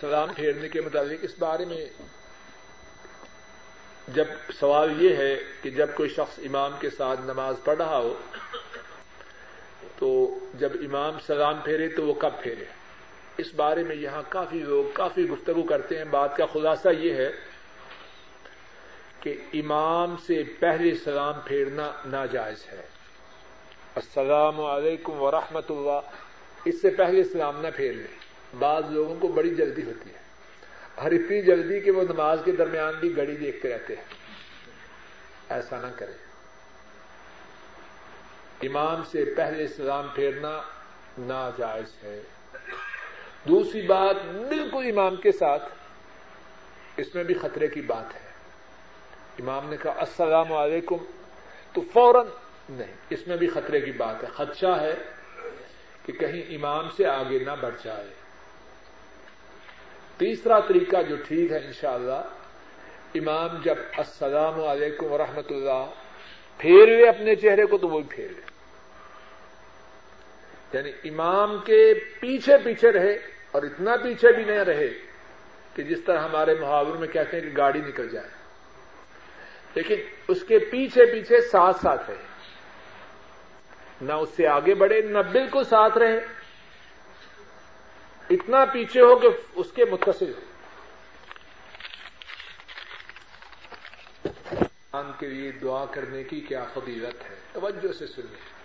سلام پھیرنے کے متعلق اس بارے میں جب سوال یہ ہے کہ جب کوئی شخص امام کے ساتھ نماز پڑھ رہا ہو، تو جب امام سلام پھیرے تو وہ کب پھیرے؟ اس بارے میں یہاں کافی لوگ کافی گفتگو کرتے ہیں۔ بات کا خلاصہ یہ ہے کہ امام سے پہلے سلام پھیرنا ناجائز ہے۔ السلام علیکم ورحمۃ اللہ۔ اس سے پہلے سلام نہ پھیر لیں۔ بعض لوگوں کو بڑی جلدی ہوتی ہے۔ ہر اتنی جلدی کہ وہ نماز کے درمیان بھی گڑی دیکھتے رہتے ہیں۔ ایسا نہ کریں۔ امام سے پہلے سلام پھیرنا ناجائز ہے۔ دوسری بات، بالکل امام کے ساتھ اس میں بھی خطرے کی بات ہے۔ امام نے کہا، السلام علیکم، تو فوراً نہیں، اس میں بھی خطرے کی بات ہے۔ خدشہ ہے کہ کہیں امام سے آگے نہ بڑھ جائے۔ تیسرا طریقہ جو ٹھیک ہے انشاءاللہ، امام جب السلام علیکم ورحمۃ اللہ پھیروے اپنے چہرے کو تو وہ بھی پھیرے یعنی امام کے پیچھے پیچھے رہے اور اتنا پیچھے بھی نہ رہے کہ جس طرح ہمارے محاوروں میں کہتے ہیں کہ گاڑی نکل جائے۔ لیکن اس کے پیچھے پیچھے ساتھ ساتھ رہے۔ نہ اس سے آگے بڑھے، نہ بالکل ساتھ رہے۔ اتنا پیچھے ہو کہ اس کے متصل ہو۔ کے لیے دعا کرنے کی کیا فضیلت ہے؟ توجہ سے سنیے۔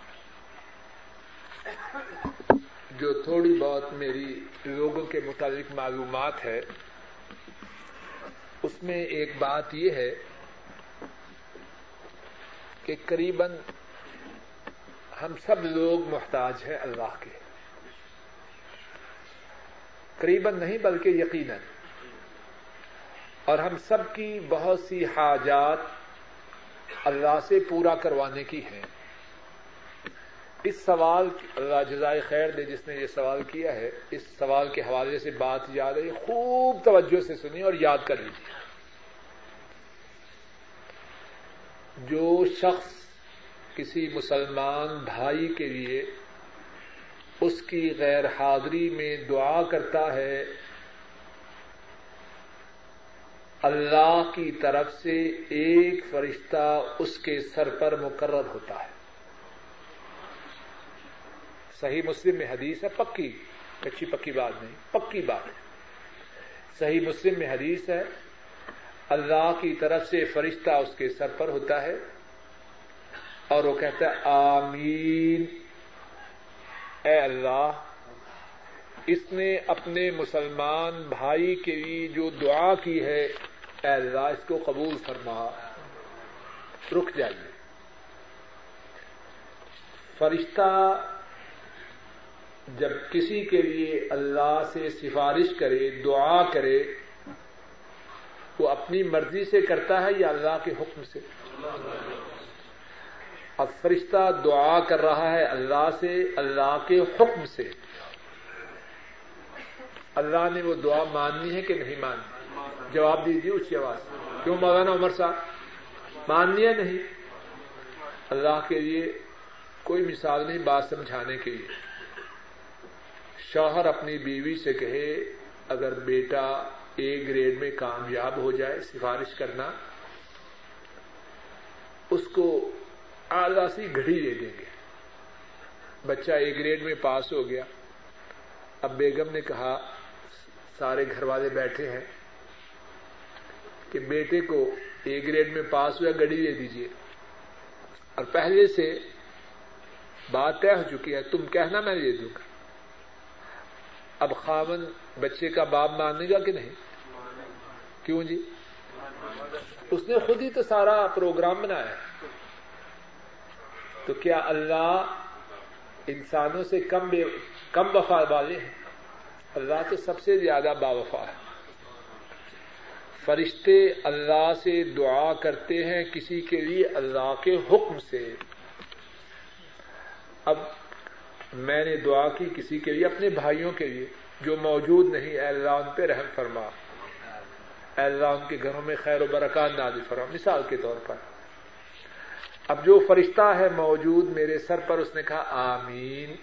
جو تھوڑی بہت میری لوگوں کے متعلق معلومات ہے، اس میں ایک بات یہ ہے کہ قریب ہم سب لوگ محتاج ہیں اللہ کے۔ قریب نہیں بلکہ یقیناً۔ اور ہم سب کی بہت سی حاجات اللہ سے پورا کروانے کی ہیں۔ اس سوال اللہ جزائے خیر دے جس نے یہ سوال کیا ہے، اس سوال کے حوالے سے بات یاد ہے، خوب توجہ سے سنی اور یاد کر لیجیے جو شخص کسی مسلمان بھائی کے لیے اس کی غیر حاضری میں دعا کرتا ہے۔ اللہ کی طرف سے ایک فرشتہ اس کے سر پر مقرر ہوتا ہے۔ صحیح مسلم میں حدیث ہے، پکی کچی پکی بات نہیں، پکی بات ہے۔ صحیح مسلم میں حدیث ہے، اللہ کی طرف سے فرشتہ اس کے سر پر ہوتا ہے اور وہ کہتا ہے، آمین۔ اے اللہ، اس نے اپنے مسلمان بھائی کے لیے جو دعا کی ہے، اے اللہ، اس کو قبول فرما۔ رک جائیے۔ فرشتہ جب کسی کے لیے اللہ سے سفارش کرے، دعا کرے، وہ اپنی مرضی سے کرتا ہے یا اللہ کے حکم سے؟ اب فرشتہ دعا کر رہا ہے اللہ سے، اللہ کے حکم سے۔ اللہ نے وہ دعا ماننی ہے کہ نہیں ماننی؟ جواب دیجیے اسی آواز۔ کیوں مولانا عمر صاحب؟ ماننی ہے نہیں؟ اللہ کے لیے کوئی مثال نہیں بات سمجھانے کے لیے۔ شوہر اپنی بیوی سے کہے، اگر بیٹا اے گریڈ میں کامیاب ہو جائے، سفارش کرنا، اس کو اعلی سی گھڑی دے دیں گے۔ بچہ اے گریڈ میں پاس ہو گیا۔ اب بیگم نے کہا، سارے گھر والے بیٹھے ہیں کہ بیٹے کو اے گریڈ میں پاس ہوا گڑی دے دیجیے اور پہلے سے بات طے ہو چکی ہے، تم کہنا میں دے دوں گا۔ اب خاون بچے کا باپ مانے گا کہ نہیں؟ کیوں جی؟ اس نے خود ہی تو سارا پروگرام بنایا۔ تو کیا اللہ انسانوں سے کم بے کم وفا والے ہیں؟ اللہ تو سب سے زیادہ با وفا ہے۔ فرشتے اللہ سے دعا کرتے ہیں کسی کے لیے اللہ کے حکم سے۔ اب میں نے دعا کی کسی کے لیے، اپنے بھائیوں کے لیے، جو موجود نہیں، اے اللہ ان پہ رحم فرما۔ اے اللہ ان کے گھروں میں خیر و برکات نازل فرما۔ مثال کے طور پر۔ اب جو فرشتہ ہے موجود میرے سر پر، اس نے کہا، آمین۔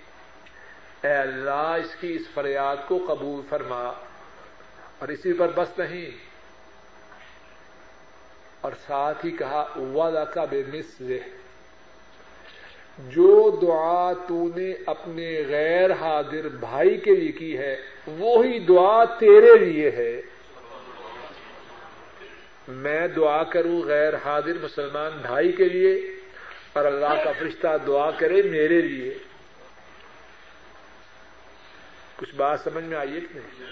اے اللہ، اس کی اس فریاد کو قبول فرما۔ اور اسی پر بس نہیں۔ اور ساتھ ہی کہا والا کا بے مصر جو دعا تو نے اپنے غیر حاضر بھائی کے لیے کی ہے، وہی دعا تیرے لیے ہے۔ میں دعا کروں غیر حاضر مسلمان بھائی کے لیے اور اللہ کا فرشتہ دعا کرے میرے لیے۔ کچھ بات سمجھ میں آئیے کہ نہیں؟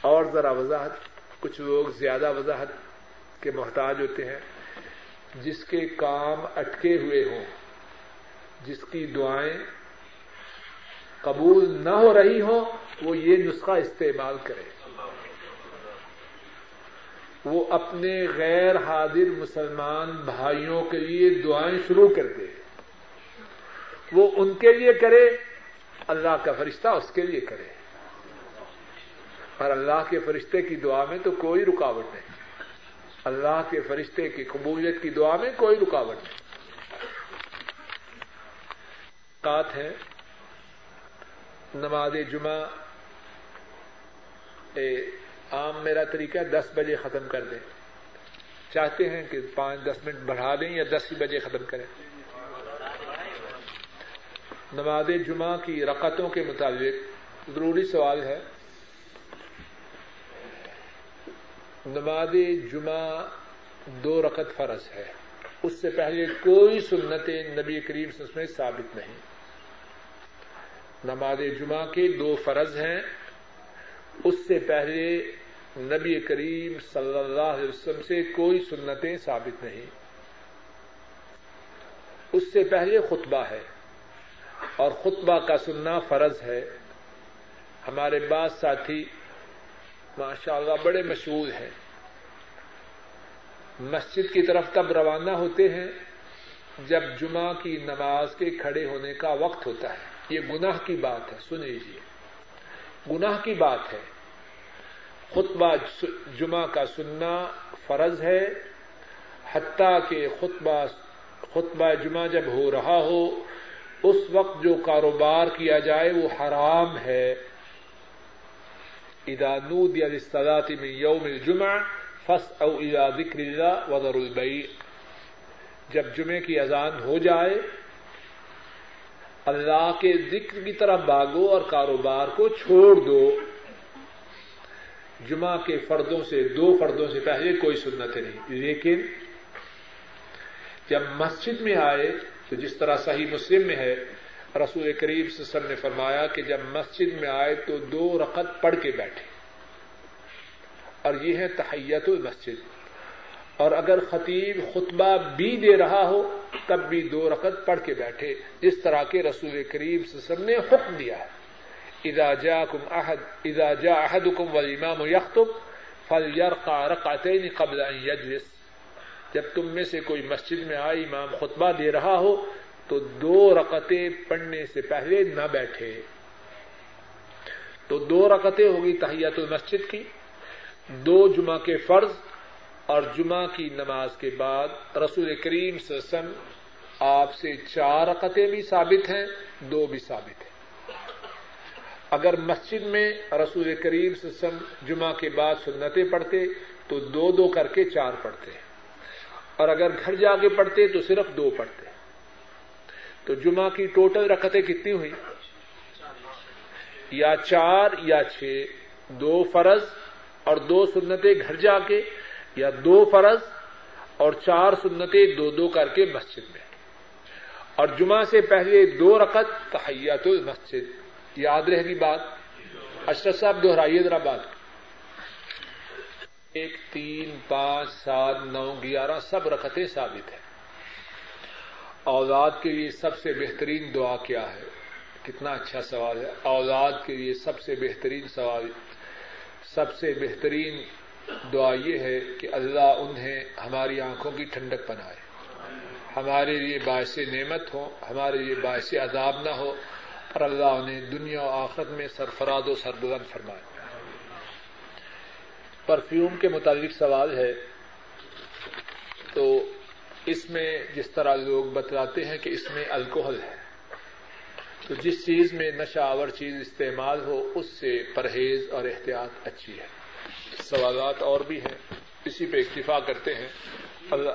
اور ذرا وضاحت، کچھ لوگ زیادہ وضاحت کے محتاج ہوتے ہیں۔ جس کے کام اٹکے ہوئے ہوں، جس کی دعائیں قبول نہ ہو رہی ہوں، وہ یہ نسخہ استعمال کرے۔ وہ اپنے غیر حاضر مسلمان بھائیوں کے لیے دعائیں شروع کر دے۔ وہ ان کے لیے کرے، اللہ کا فرشتہ اس کے لیے کرے۔ اور اللہ کے فرشتے کی دعا میں تو کوئی رکاوٹ نہیں۔ اللہ کے فرشتے کی قبولیت کی دعا میں کوئی رکاوٹ نہیں۔ بات ہے نماز جمعہ عام میرا طریقہ دس بجے ختم کر دیں۔ چاہتے ہیں کہ پانچ، دس منٹ بڑھا دیں یا دس بجے ختم کریں۔ نماز جمعہ کی رقطوں کے مطابق ضروری سوال ہے۔ نماز جمعہ دو رقط فرض ہے۔ اس سے پہلے کوئی سنت نبی کریم اس میں ثابت نہیں۔ نماز جمعہ کے دو فرض ہیں۔ اس سے پہلے نبی کریم صلی اللہ علیہ وسلم سے کوئی سنتیں ثابت نہیں۔ اس سے پہلے خطبہ ہے اور خطبہ کا سننا فرض ہے۔ ہمارے بعض ساتھی ماشاء اللہ بڑے مشہور ہیں۔ مسجد کی طرف تب روانہ ہوتے ہیں جب جمعہ کی نماز کے کھڑے ہونے کا وقت ہوتا ہے۔ یہ گناہ کی بات ہے سن لیجیے جی۔ گناہ کی بات ہے۔ خطبہ جمعہ کا سننا فرض ہے۔ حتیٰ کہ خطبہ خطبہ جمعہ جب ہو رہا ہو، اس وقت جو کاروبار کیا جائے وہ حرام ہے۔ ادانود یا رستاتی میں یوم الجمع فس او ادا ذکر اللہ وزر البئی جب جمعے کی اذان ہو جائے اللہ کے ذکر کی طرف باغو اور کاروبار کو چھوڑ دو۔ جمعہ کے فردوں سے، دو فردوں سے پہلے کوئی سنت نہیں۔ لیکن جب مسجد میں آئے تو جس طرح صحیح مسلم میں ہے، رسول کریم سسم نے فرمایا کہ جب مسجد میں آئے تو دو رقط پڑھ کے بیٹھے۔ اور یہ ہے تحیت المسجد۔ اور اگر خطیب خطبہ بھی دے رہا ہو، تب بھی دو رقط پڑھ کے بیٹھے۔ جس طرح کے رسول کریم سسم نے حکم دیا ہے۔ اذا جاءكم احد، اذا جاء احدكم والامام يخطب فليرقع رقعتين قبل ان يجلس جب تم میں سے کوئی مسجد میں آئے، امام خطبہ دے رہا ہو، تو دو رقطیں پڑھنے سے پہلے نہ بیٹھے۔ تو دو رقطیں ہوگی تحیت المسجد کی۔ دو جمعہ کے فرض اور جمعہ کی نماز کے بعد رسول کریم صلی اللہ علیہ وسلم آپ سے چار رقطیں بھی ثابت ہیں، دو بھی ثابت ہیں۔ اگر مسجد میں رسول کریم سسم جمعہ کے بعد سنتیں پڑھتے تو دو دو کر کے چار پڑھتے اور اگر گھر جا کے پڑھتے تو صرف دو پڑھتے تو جمعہ کی ٹوٹل رکھتے کتنی ہوئی؟ یا چار یا چھ، دو فرض اور دو سنتیں گھر جا کے یا دو فرض اور چار سنتیں دو دو کر کے مسجد میں۔ اور جمعہ سے پہلے دو رقط تحیت المسجد۔ یاد رہے گی بات؟ اشرف صاحب دوہرائیے ذرا بات۔ ایک، تین، پانچ، سات، نو، گیارہ، سب رکھتے ثابت ہیں۔ اولاد کے لیے سب سے بہترین دعا کیا ہے؟ کتنا اچھا سوال ہے۔ اولاد کے لیے سب سے بہترین سوال، سب سے بہترین دعا یہ ہے کہ اللہ انہیں ہماری آنکھوں کی ٹھنڈک بنائے۔ ہمارے لیے باعث نعمت ہو، ہمارے لیے باعث عذاب نہ ہو، اور اللہ نے دنیا و آخرت میں سرفراد و سربلند فرمائے۔ پرفیوم کے متعلق سوال ہے۔ تو اس میں جس طرح لوگ بتلاتے ہیں کہ اس میں الکوہل ہے۔ تو جس چیز میں نشہ آور چیز استعمال ہو، اس سے پرہیز اور احتیاط اچھی ہے۔ سوالات اور بھی ہیں، اسی پہ اکتفا کرتے ہیں۔ اللہ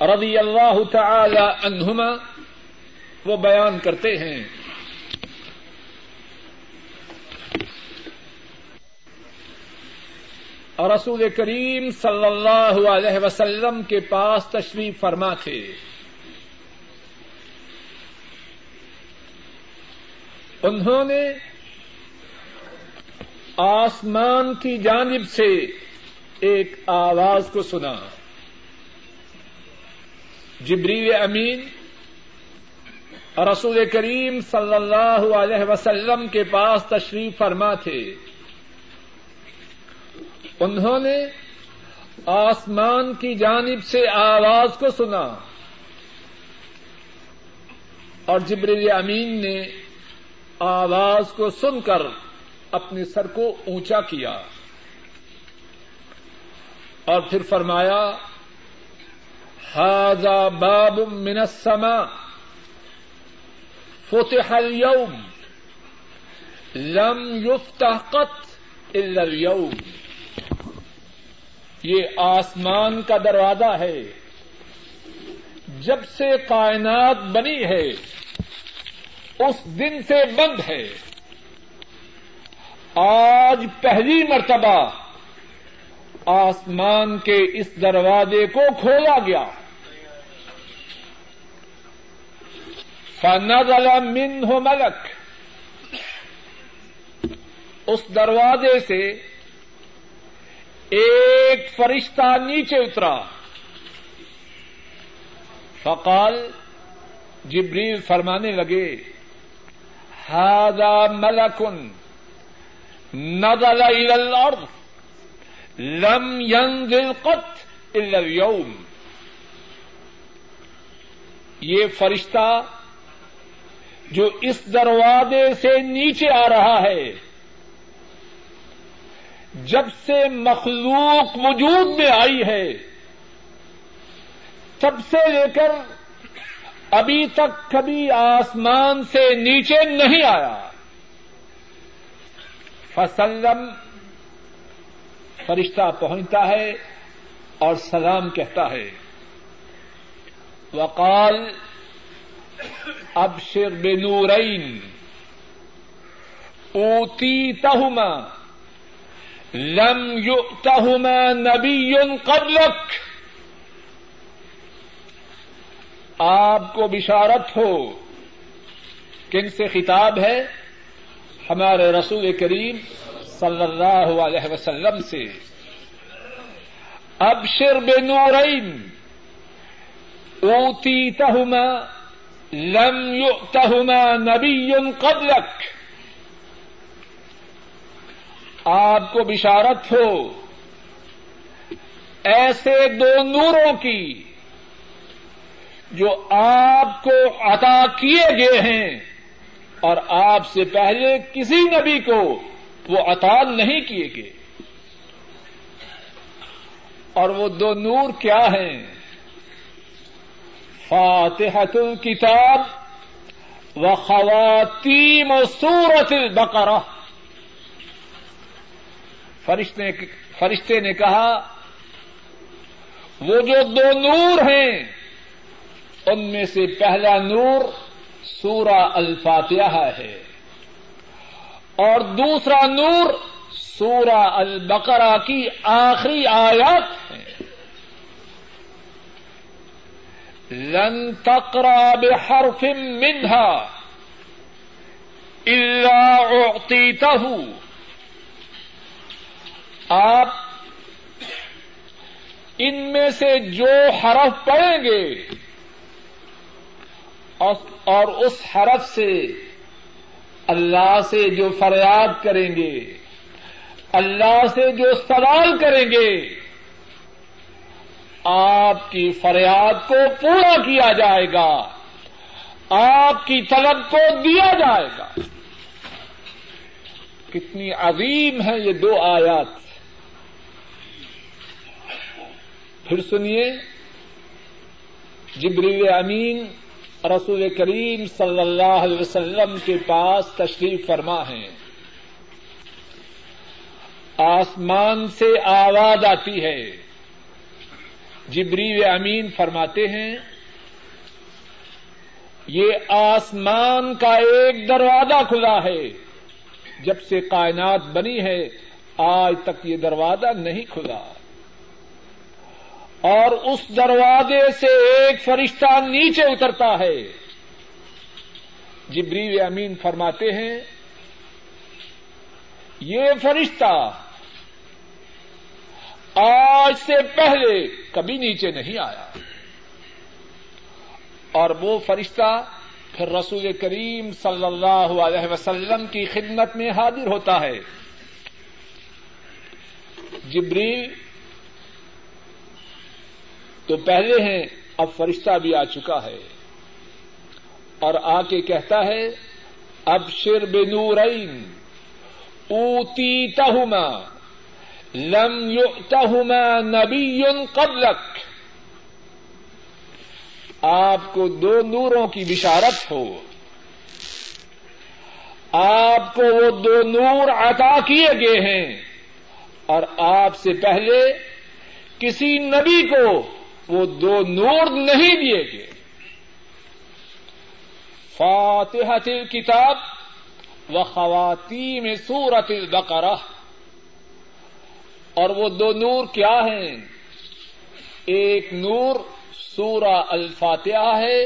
رضی اللہ تعالی عنہما وہ بیان کرتے ہیں۔ اور رسول کریم صلی اللہ علیہ وسلم کے پاس تشریف فرما تھے۔ انہوں نے آسمان کی جانب سے ایک آواز کو سنا۔ جبریل امین رسول کریم صلی اللہ علیہ وسلم کے پاس تشریف فرما تھے۔ انہوں نے آسمان کی جانب سے آواز کو سنا۔ اور جبریل امین نے آواز کو سن کر اپنے سر کو اونچا کیا اور پھر فرمایا ہاضا باب من السماء فتح اليوم، لم يفتح قط الا اليوم. یہ آسمان کا دروازہ ہے، جب سے کائنات بنی ہے اس دن سے بند ہے۔ آج پہلی مرتبہ آسمان کے اس دروازے کو کھولا گیا۔ فنزل منه ملک اس دروازے سے ایک فرشتہ نیچے اترا۔ فقال جبریل فرمانے لگے هذا ملک نزل الى الارض لم ينزل قط الا اليوم. یہ فرشتہ جو اس دروازے سے نیچے آ رہا ہے، جب سے مخلوق وجود میں آئی ہے، تب سے لے کر ابھی تک کبھی آسمان سے نیچے نہیں آیا۔ فسلم، فرشتہ پہنچتا ہے اور سلام کہتا ہے۔ وقال، ابشر بنورین اوتی تہما لم یؤتہما نبی قبلک۔ آپ کو بشارت ہو۔ کن سے خطاب ہے؟ ہمارے رسول کریم صلی اللہ علیہ وسلم سے۔ ابشر بنورین اوتی تہما لم یؤتہما نبی قبلک۔ آپ کو بشارت ہو۔ ایسے دو نوروں کی جو آپ کو عطا کیے گئے ہیں اور آپ سے پہلے کسی نبی کو وہ عطا نہیں کیے گئے۔ اور وہ دو نور کیا ہیں؟ فاتحت الکتاب و خواتیم و سورت البقرہ فرشتے نے کہا، وہ جو دو نور ہیں ان میں سے پہلا نور سورہ الفاتحہ ہے اور دوسرا نور سورہ البقرہ کی آخری آیات ہے۔ لن تقرا بحرف منها الا اعطيته آپ ان میں سے جو حرف پڑھیں گے اور اس حرف سے اللہ سے جو فریاد کریں گے، اللہ سے جو سوال کریں گے، آپ کی فریاد کو پورا کیا جائے گا، آپ کی طلب کو دیا جائے گا۔ کتنی عظیم ہے یہ دو آیات۔ پھر سنیے، جبریل امین رسول کریم صلی اللہ علیہ وسلم کے پاس تشریف فرما ہے آسمان سے آواز آتی ہے۔ جبریل امین فرماتے ہیں، یہ آسمان کا ایک دروازہ کھلا ہے۔ جب سے کائنات بنی ہے، آج تک یہ دروازہ نہیں کھلا۔ اور اس دروازے سے ایک فرشتہ نیچے اترتا ہے۔ جبریل امین فرماتے ہیں، یہ فرشتہ آج سے پہلے کبھی نیچے نہیں آیا۔ اور وہ فرشتہ پھر رسول کریم صلی اللہ علیہ وسلم کی خدمت میں حاضر ہوتا ہے۔ جبریل تو پہلے ہیں، اب فرشتہ بھی آ چکا ہے۔ اور آ کے کہتا ہے، اب شر بنورین اوتی تہما لم یؤتہما نبی قبلک۔ آپ کو دو نوروں کی بشارت ہو۔ آپ کو وہ دو نور عطا کیے گئے ہیں۔ اور آپ سے پہلے کسی نبی کو وہ دو نور نہیں دیے گئے۔ فاتحت کتاب و خواتین سورت البقرہ۔ اور وہ دو نور کیا ہیں؟ ایک نور سورہ الفاتحہ ہے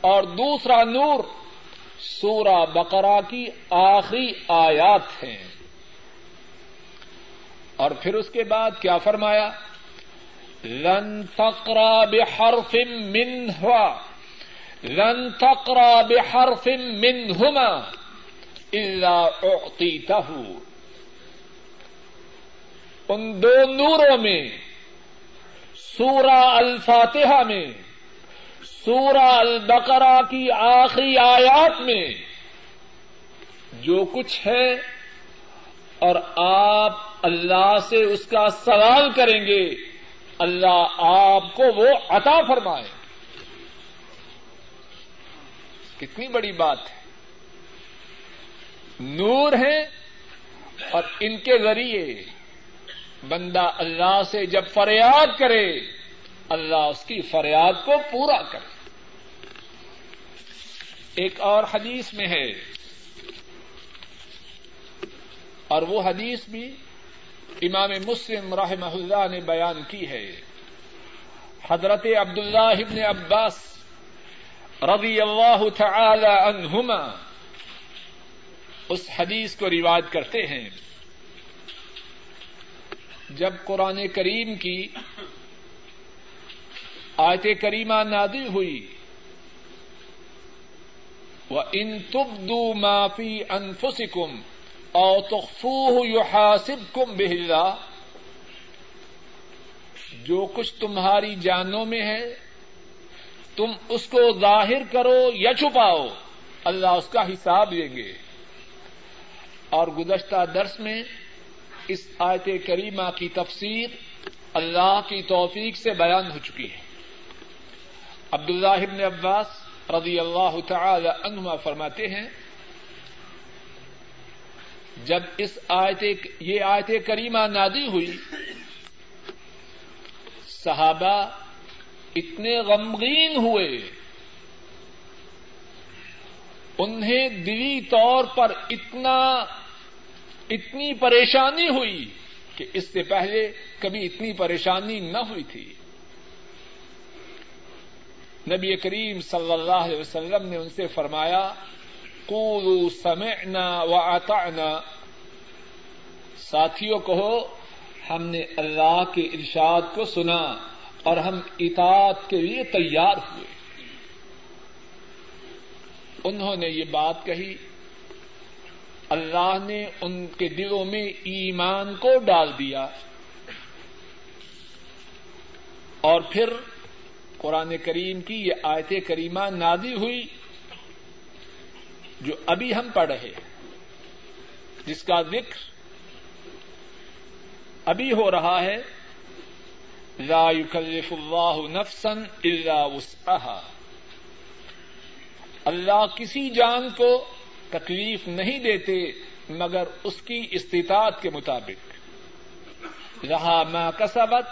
اور دوسرا نور سورہ بقرہ کی آخری آیات ہیں۔ اور پھر اس کے بعد کیا فرمایا؟ لن تقرا بحرف منها لن تقرا بحرف منهما الا اعطيته ان دو نوروں میں، سورہ الفاتحہ میں، سورہ البقرہ کی آخری آیات میں جو کچھ ہے، اور آپ اللہ سے اس کا سوال کریں گے اللہ آپ کو وہ عطا فرمائے۔ کتنی بڑی بات ہے۔ نور ہے اور ان کے ذریعے بندہ اللہ سے جب فریاد کرے، اللہ اس کی فریاد کو پورا کرے۔ ایک اور حدیث میں ہے۔ اور وہ حدیث بھی امام مسلم رحمہ اللہ نے بیان کی ہے۔ حضرت عبد اللہ عباس رضی اللہ تعالی عنہما اس حدیث کو روایت کرتے ہیں۔ جب قرآن کریم کی آیت کریمہ نادل ہوئی وہ ان تبدو معافی انفسکم او تخفوه يحاسبكم به اللہ، جو کچھ تمہاری جانوں میں ہے، تم اس کو ظاہر کرو یا چھپاؤ، اللہ اس کا حساب لیں گے۔ اور گزشتہ درس میں اس آیت کریمہ کی تفسیر اللہ کی توفیق سے بیان ہو چکی ہے۔ عبد اللہ عباس رضی اللہ تعالی عنہما فرماتے ہیں جب اس آیت یہ آیت کریمہ نادی ہوئی، صحابہ اتنے غمگین ہوئے۔ انہیں دلی طور پر اتنا، اتنی پریشانی ہوئی کہ اس سے پہلے کبھی اتنی پریشانی نہ ہوئی تھی۔ نبی کریم صلی اللہ علیہ وسلم نے ان سے فرمایا قولوا سمعنا واطعنا ساتھیوں کہو، ہم نے اللہ کے ارشاد کو سنا اور ہم اطاعت کے لیے تیار ہوئے۔ انہوں نے یہ بات کہی، اللہ نے ان کے دلوں میں ایمان کو ڈال دیا۔ اور پھر قرآن کریم کی یہ آیت کریمہ نادی ہوئی۔ جو ابھی ہم پڑھ رہے ہیں، جس کا ذکر ابھی ہو رہا ہے، لا يكلف الله نفسا الا وسعها اللہ کسی جان کو تکلیف نہیں دیتے، مگر اس کی استطاعت کے مطابق۔ رہا ما کسبت،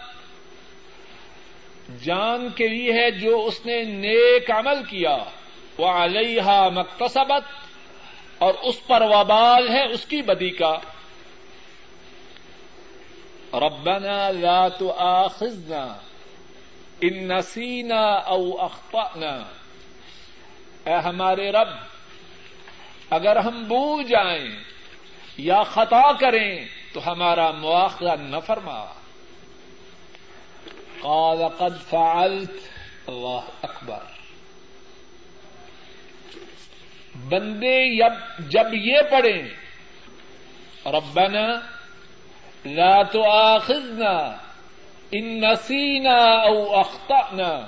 جان کے لیے ہے جو اس نے نیک عمل کیا۔ وہ علیہ مکتسبت اور اس پر وبال ہے اس کی بدی کا۔ ربنا لا تؤاخذنا ان نسینا او اخطأنا۔ اے ہمارے رب، اگر ہم بھول جائیں یا خطا کریں تو ہمارا مواخذہ نہ فرما۔ قال قد فعلت، اللہ اکبر۔ بندے جب یہ پڑھیں، ربنا لا تؤاخذنا ان نسینا او اخطأنا۔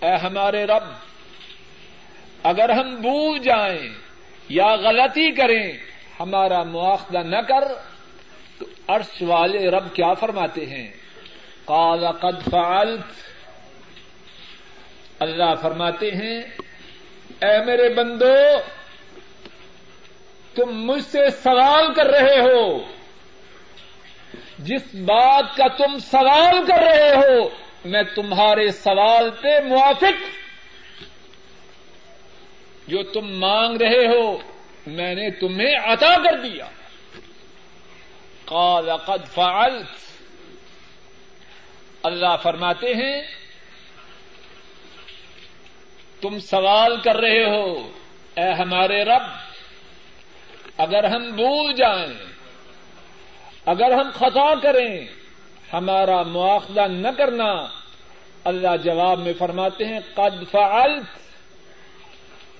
اے ہمارے رب، اگر ہم بھول جائیں یا غلطی کریں، ہمارا مواخذہ نہ کر، تو عرش والے رب کیا فرماتے ہیں؟ قال قد فعلت۔ اللہ فرماتے ہیں اے میرے بندو، تم مجھ سے سوال کر رہے ہو۔ جس بات کا تم سوال کر رہے ہو، میں تمہارے سوال پہ موافق۔ جو تم مانگ رہے ہو، میں نے تمہیں عطا کر دیا۔ قال قد فعلت۔ اللہ فرماتے ہیں تم سوال کر رہے ہو، اے ہمارے رب، اگر ہم بھول جائیں، اگر ہم خطا کریں، ہمارا مواخذہ نہ کرنا، اللہ جواب میں فرماتے ہیں، قد فعلت،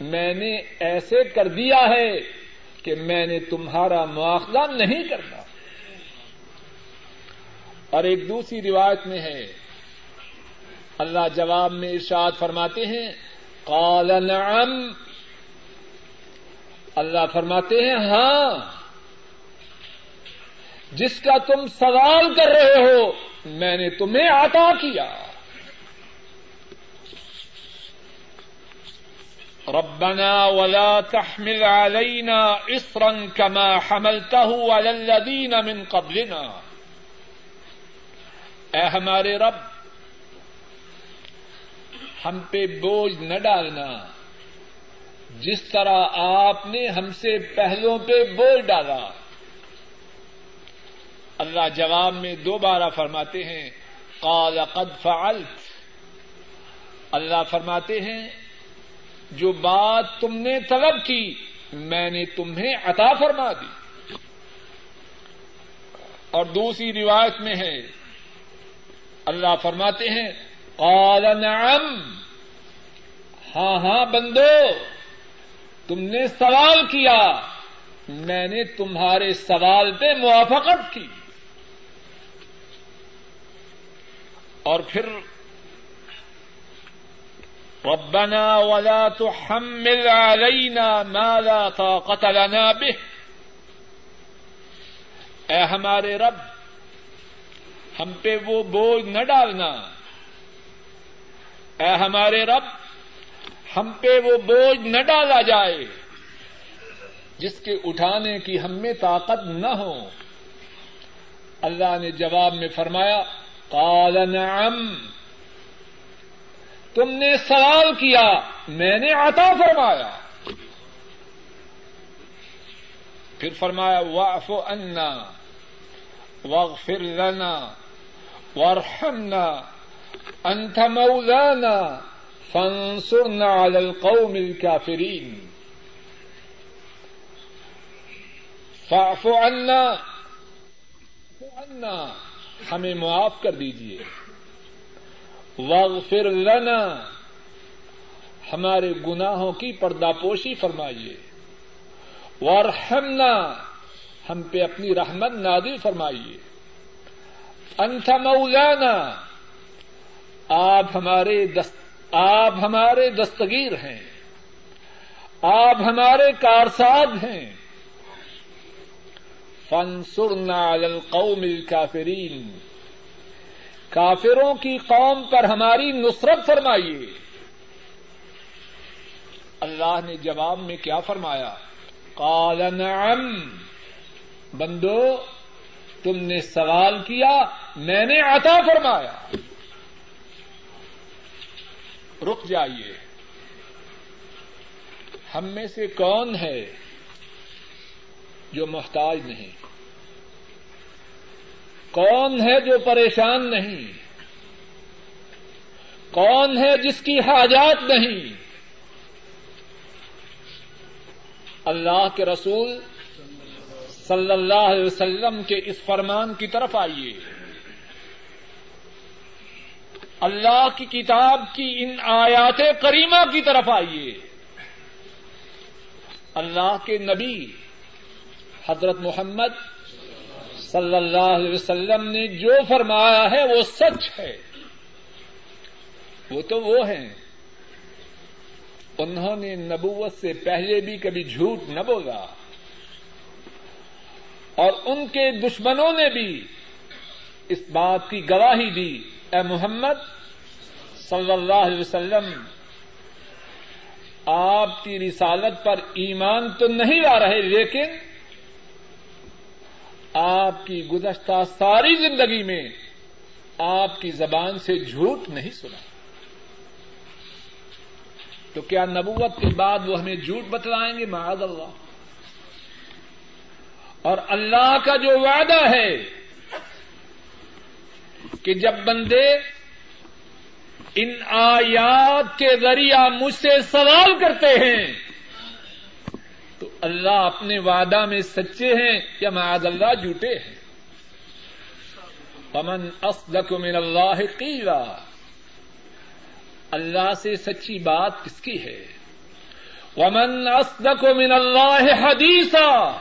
میں نے ایسے کر دیا ہے کہ میں نے تمہارا مواخذہ نہیں کرنا۔ اور ایک دوسری روایت میں ہے، اللہ جواب میں ارشاد فرماتے ہیں قال نعم۔ اللہ فرماتے ہیں ہاں۔ جس کا تم سوال کر رہے ہو، میں نے تمہیں عطا کیا۔ ربنا ولا تحمل علينا اصرا كما حملته على الذين من قبلنا۔ اے ہمارے رب ہم پہ بوجھ نہ ڈالنا۔ جس طرح آپ نے ہم سے پہلوں پہ بوجھ ڈالا۔ اللہ جواب میں دوبارہ فرماتے ہیں، قال قد فعلت۔ اللہ فرماتے ہیں، جو بات تم نے طلب کی، میں نے تمہیں عطا فرما دی۔ اور دوسری روایت میں ہے، اللہ فرماتے ہیں قال نعم۔ ہاں ہاں بندو، تم نے سوال کیا۔ میں نے تمہارے سوال پہ موافقت کی۔ اور پھر ربنا ولا تحمل علينا ما لا طاقة لنا به۔ اے ہمارے رب، ہم پہ وہ بوجھ نہ ڈالنا۔ اے ہمارے رب، ہم پہ وہ بوجھ نہ ڈالا جائے، جس کے اٹھانے کی ہم میں طاقت نہ ہو۔ اللہ نے جواب میں فرمایا، قال نعم۔ تم نے سوال کیا، میں نے عطا فرمایا۔ پھر فرمایا واف انا واغفر لنا، وارحمنا۔ انت مولانا، فانصرنا على القوم الكافرين. فاعف عنا. عنا. ہمیں معاف کر دیجیے واغفر لنا. ہمارے گناہوں کی پردہ پوشی فرمائیے. وارحمنا. ہم پہ اپنی رحمت نادل فرمائیے. انت مولانا. آپ ہمارے دست، آپ ہمارے دستگیر ہیں۔ آپ ہمارے کارساد ہیں۔ فنسرنا علی القوم الكافرین۔ کافروں کی قوم پر ہماری نصرت فرمائیے۔ اللہ نے جواب میں کیا فرمایا؟ قال نعم۔ بندو، تم نے سوال کیا، میں نے عطا فرمایا۔ رک جائیے۔ ہم میں سے کون ہے جو محتاج نہیں؟ کون ہے جو پریشان نہیں؟ کون ہے جس کی حاجات نہیں؟ اللہ کے رسول صلی اللہ علیہ وسلم کے اس فرمان کی طرف آئیے۔ اللہ کی کتاب کی ان آیات کریمہ کی طرف آئیے۔ اللہ کے نبی حضرت محمد صلی اللہ علیہ وسلم نے جو فرمایا ہے وہ سچ ہے۔ وہ تو وہ ہیں۔ انہوں نے نبوت سے پہلے بھی کبھی جھوٹ نہ بولا۔ اور ان کے دشمنوں نے بھی اس بات کی گواہی دی۔ اے محمد صلی اللہ علیہ وسلم، آپ کی رسالت پر ایمان تو نہیں آ رہے، لیکن آپ کی گزشتہ ساری زندگی میں آپ کی زبان سے جھوٹ نہیں سنا۔ تو کیا نبوت کے بعد وہ ہمیں جھوٹ بتلائیں گے؟ معاذ اللہ۔ اور اللہ کا جو وعدہ ہے کہ جب بندے ان آیات کے ذریعہ مجھ سے سوال کرتے ہیں، تو اللہ اپنے وعدہ میں سچے ہیں یا معاذ اللہ جھوٹے ہیں؟ پمن اصدق من اللہ قیلا۔ اللہ سے سچی بات کس کی ہے؟ ومن اصدق من اللہ حدیثا۔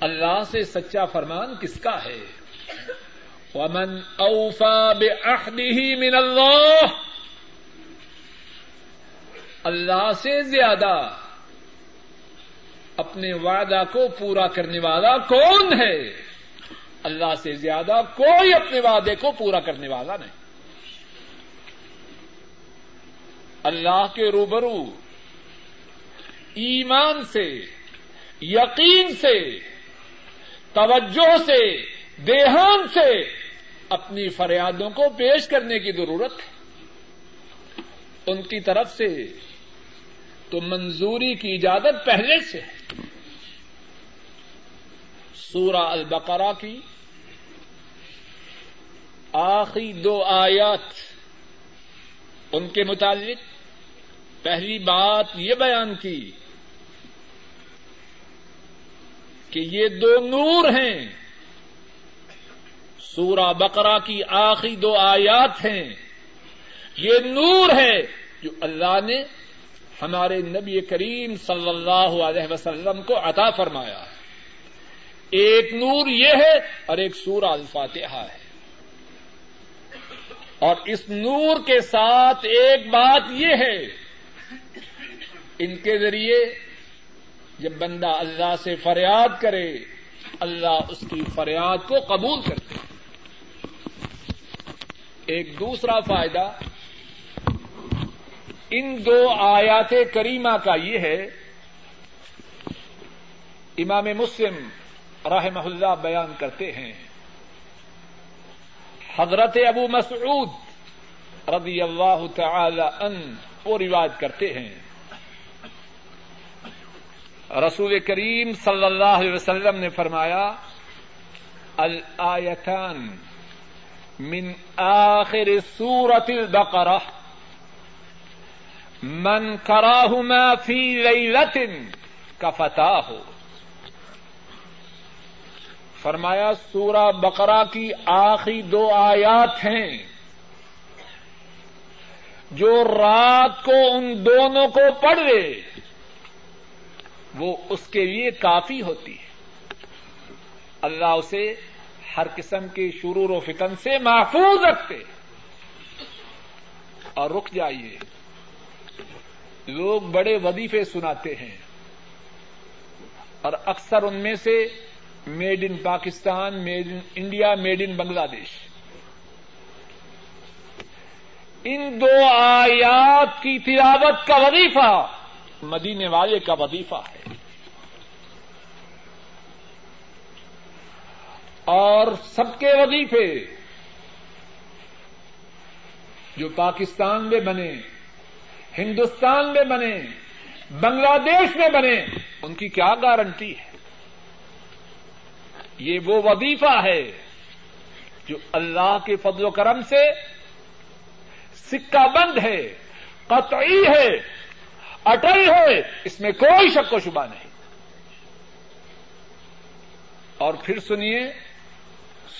اللہ سے سچا فرمان کس کا ہے؟ ومن اوفا بعہدہ من اللہ اللہ سے زیادہ اپنے وعدہ کو پورا کرنے والا کون ہے؟ اللہ سے زیادہ کوئی اپنے وعدے کو پورا کرنے والا نہیں۔ اللہ کے روبرو، ایمان سے، یقین سے، توجہ سے، دیہان سے اپنی فریادوں کو پیش کرنے کی ضرورت ہے۔ ان کی طرف سے تو منظوری کی اجازت پہلے سے ہے۔ سورہ البقرہ کی آخری دو آیات ان کے متعلق پہلی بات یہ بیان کی کہ یہ دو نور ہیں۔ سورہ بقرہ کی آخری دو آیات ہیں۔ یہ نور ہے جو اللہ نے ہمارے نبی کریم صلی اللہ علیہ وسلم کو عطا فرمایا ہے۔ ایک نور یہ ہے اور ایک سورہ الفاتحہ ہے۔ اور اس نور کے ساتھ ایک بات یہ ہے، ان کے ذریعے جب بندہ اللہ سے فریاد کرے، اللہ اس کی فریاد کو قبول کرتے ایک دوسرا فائدہ، ان دو آیات کریمہ کا یہ ہے، امام مسلم رحمہ اللہ بیان کرتے ہیں۔ حضرت ابو مسعود رضی اللہ تعالی ان وہ روایت کرتے ہیں۔ رسول کریم صلی اللہ علیہ وسلم نے فرمایا، الآیتان من آخر سورت البقرہ من کراہما فی لیلت کا فتح ہو فرمایا، سورہ بقرہ کی آخری دو آیات ہیں جو رات کو ان دونوں کو پڑھ لے، وہ اس کے لیے کافی ہوتی ہے۔ اللہ اسے ہر قسم کے شرور و فتن سے محفوظ رکھتے اور رک جائیے۔ لوگ بڑے وظیفے سناتے ہیں اور اکثر ان میں سے made in Pakistan made in India made in Bangladesh. ان دو آیات کی تلاوت کا وظیفہ، مدینے والے کا وظیفہ ہے۔ اور سب کے وظیفے جو پاکستان میں بنے، ہندوستان میں بنے، بنگلہ دیش میں بنے، ان کی کیا گارنٹی ہے؟ یہ وہ وظیفہ ہے جو اللہ کے فضل و کرم سے سکہ بند ہے، قطعی ہے، اٹل ہے، اس میں کوئی شک و شبہ نہیں۔ اور پھر سنیے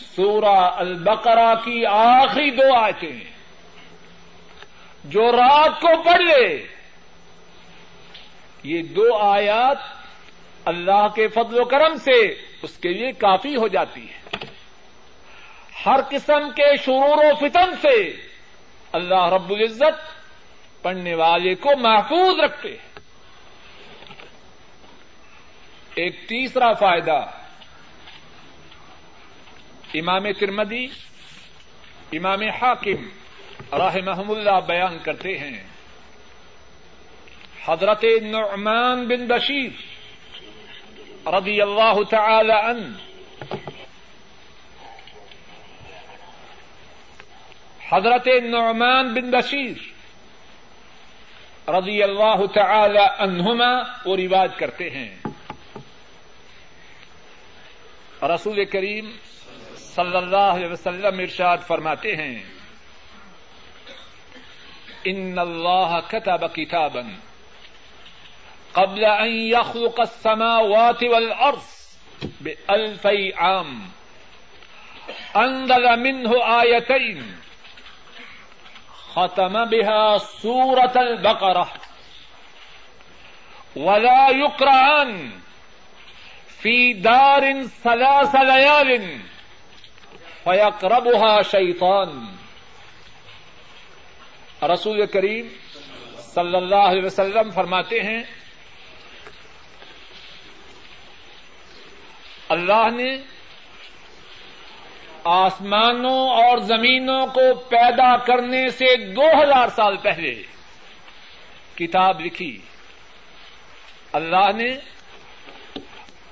سورہ البقرہ کی آخری دو آیتیں جو رات کو پڑھ لے یہ دو آیات اللہ کے فضل و کرم سے اس کے لیے کافی ہو جاتی ہے ہر قسم کے شرور و فتن سے اللہ رب العزت پڑھنے والے کو محفوظ رکھتے ہیں۔ ایک تیسرا فائدہ امام ترمدی امام حاکم راہ اللہ بیان کرتے ہیں۔ حضرت نعمان بن بشیر رضی اللہ تعالی عنہ۔ حضرت نعمان بن بشیر رضی اللہ تعالی عنہما وہ رواج کرتے ہیں۔ رسول کریم صلی اللہ علیہ وسلم ارشاد فرماتے ہیں، ان اللہ كتب كتابا قبل ان يخلق السماوات والارض بألف عام، انزل منه آيتين ختم بها سورة البقرة، ولا يقرأن في دار ثلاث ليال فيقربها شيطان رسول کریم صلی اللہ علیہ وسلم فرماتے ہیں، اللہ نے آسمانوں اور زمینوں کو پیدا کرنے سے دو ہزار سال پہلے کتاب لکھی۔ اللہ نے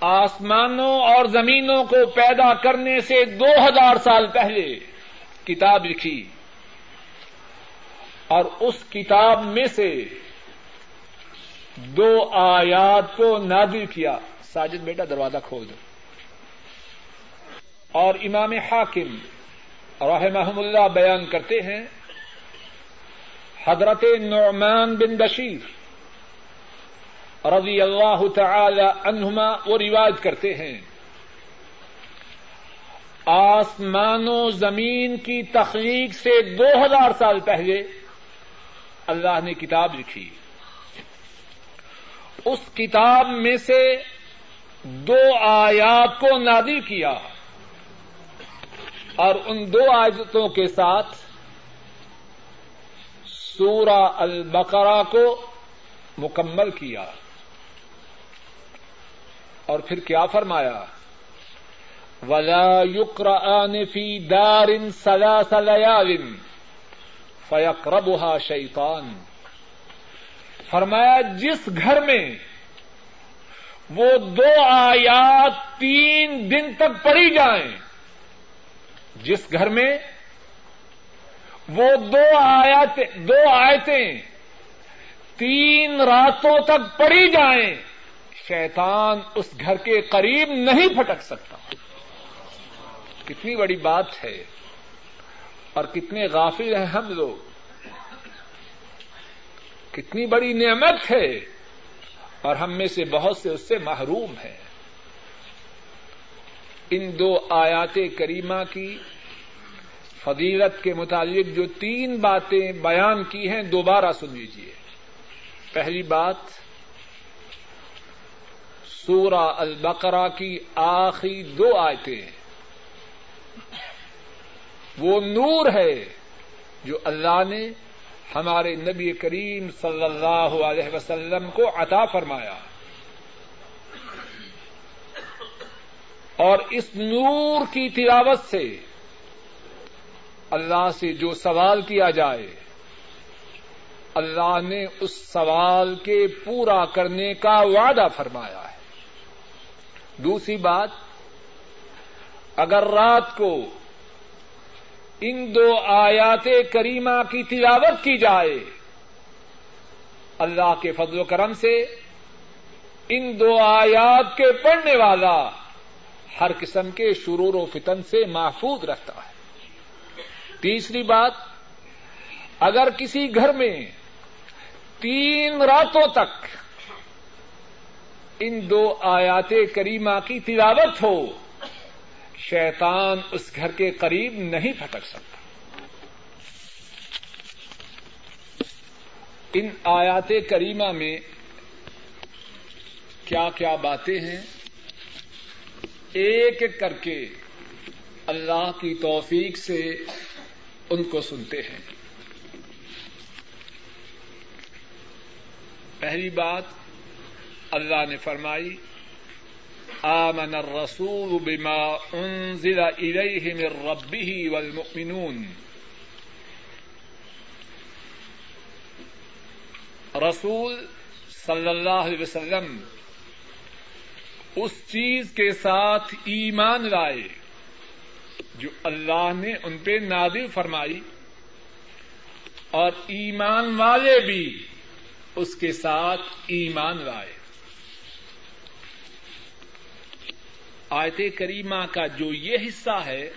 آسمانوں اور زمینوں کو پیدا کرنے سے دو ہزار سال پہلے کتاب لکھی۔ اور اس کتاب میں سے دو آیات کو نادل کیا۔ ساجد بیٹا دروازہ کھول دو۔ اور امام حاکم رحمہ اللہ بیان کرتے ہیں، حضرت نعمان بن بشیر رضی اللہ تعالی عنہما وہ رواج کرتے ہیں۔ آسمان و زمین کی تخلیق سے دو ہزار سال پہلے اللہ نے کتاب لکھی۔ اس کتاب میں سے دو آیات کو نادی کیا اور ان دو آیتوں کے ساتھ سورہ البقرہ کو مکمل کیا۔ اور پھر کیا فرمایا؟ ولا يقرآن في دار ثلاث ليال فیقربها شیطان فرمایا، جس گھر میں وہ دو آیات تین دن تک پڑھی جائیں، جس گھر میں وہ دو آیات دو آیتیں تین راتوں تک پڑھی جائیں شیطان اس گھر کے قریب نہیں پھٹک سکتا۔ کتنی بڑی بات ہے۔ اور کتنے غافل ہیں ہم لوگ۔ کتنی بڑی نعمت ہے۔ اور ہم میں سے بہت سے اس سے محروم ہیں۔ ان دو آیات کریمہ کی فضیلت کے متعلق جو تین باتیں بیان کی ہیں، دوبارہ سن لیجیے پہلی بات سورہ البقرہ کی آخری دو آیتیں وہ نور ہے جو اللہ نے ہمارے نبی کریم صلی اللہ علیہ وسلم کو عطا فرمایا۔ اور اس نور کی تلاوت سے اللہ سے جو سوال کیا جائے، اللہ نے اس سوال کے پورا کرنے کا وعدہ فرمایا۔ ہے دوسری بات، اگر رات کو ان دو آیات کریمہ کی تلاوت کی جائے، اللہ کے فضل و کرم سے ان دو آیات کے پڑھنے والا ہر قسم کے شرور و فتن سے محفوظ رہتا ہے۔ تیسری بات، اگر کسی گھر میں تین راتوں تک ان دو آیات کریمہ کی تلاوت ہو، شیطان اس گھر کے قریب نہیں پھٹک سکتا۔ ان آیات کریمہ میں کیا کیا باتیں ہیں؟ ایک ایک کر کے اللہ کی توفیق سے ان کو سنتے ہیں۔ پہلی بات اللہ نے فرمائی، آمن الرسول بما انزل الیہ من ربہ والمؤمنون۔ رسول صلی اللہ علیہ وسلم اس چیز کے ساتھ ایمان لائے جو اللہ نے ان پہ نادل فرمائی، اور ایمان والے بھی اس کے ساتھ ایمان لائے۔ آیت کریمہ کا جو یہ حصہ ہے،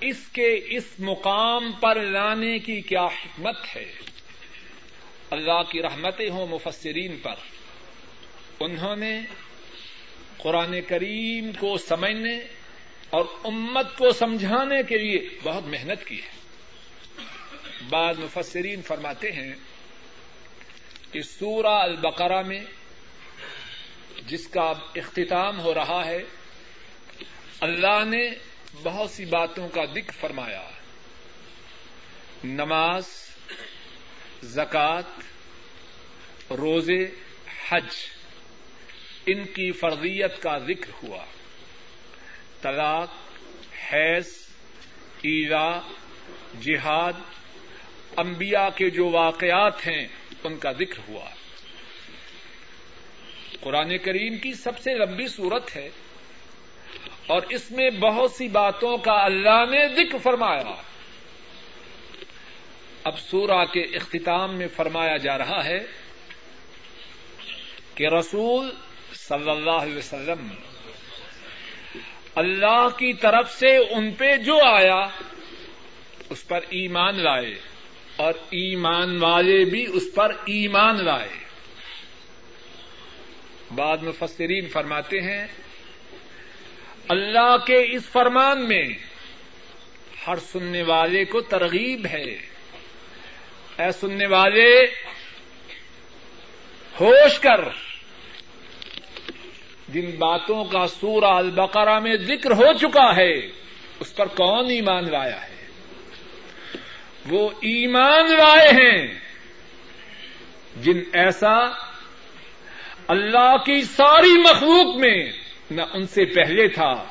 اس کے اس مقام پر لانے کی کیا حکمت ہے؟ اللہ کی رحمتیں ہوں مفسرین پر۔ انہوں نے قرآن کریم کو سمجھنے اور امت کو سمجھانے کے لیے بہت محنت کی ہے۔ بعض مفسرین فرماتے ہیں کہ سورہ البقرہ میں جس کا اب اختتام ہو رہا ہے، اللہ نے بہت سی باتوں کا ذکر فرمایا۔ نماز زکات روزے، حج، ان کی فرضیت کا ذکر ہوا۔ طلاق، حیض ایرا جہاد، انبیاء کے جو واقعات ہیں، ان کا ذکر ہوا۔ قرآن کریم کی سب سے لمبی صورت ہے اور اس میں بہت سی باتوں کا اللہ نے ذکر فرمایا۔ اب سورہ کے اختتام میں فرمایا جا رہا ہے کہ رسول صلی اللہ علیہ وسلم اللہ کی طرف سے ان پہ جو آیا، اس پر ایمان لائے اور ایمان والے بھی اس پر ایمان لائے۔ بعد مفسرین فرماتے ہیں، اللہ کے اس فرمان میں ہر سننے والے کو ترغیب ہے۔ اے سننے والے، ہوش کر۔ جن باتوں کا سورہ البقرہ میں ذکر ہو چکا ہے، اس پر کون ایمان لایا ہے؟ وہ ایمان لائے ہیں جن ایسا اللہ کی ساری مخلوق میں نہ ان سے پہلے تھا،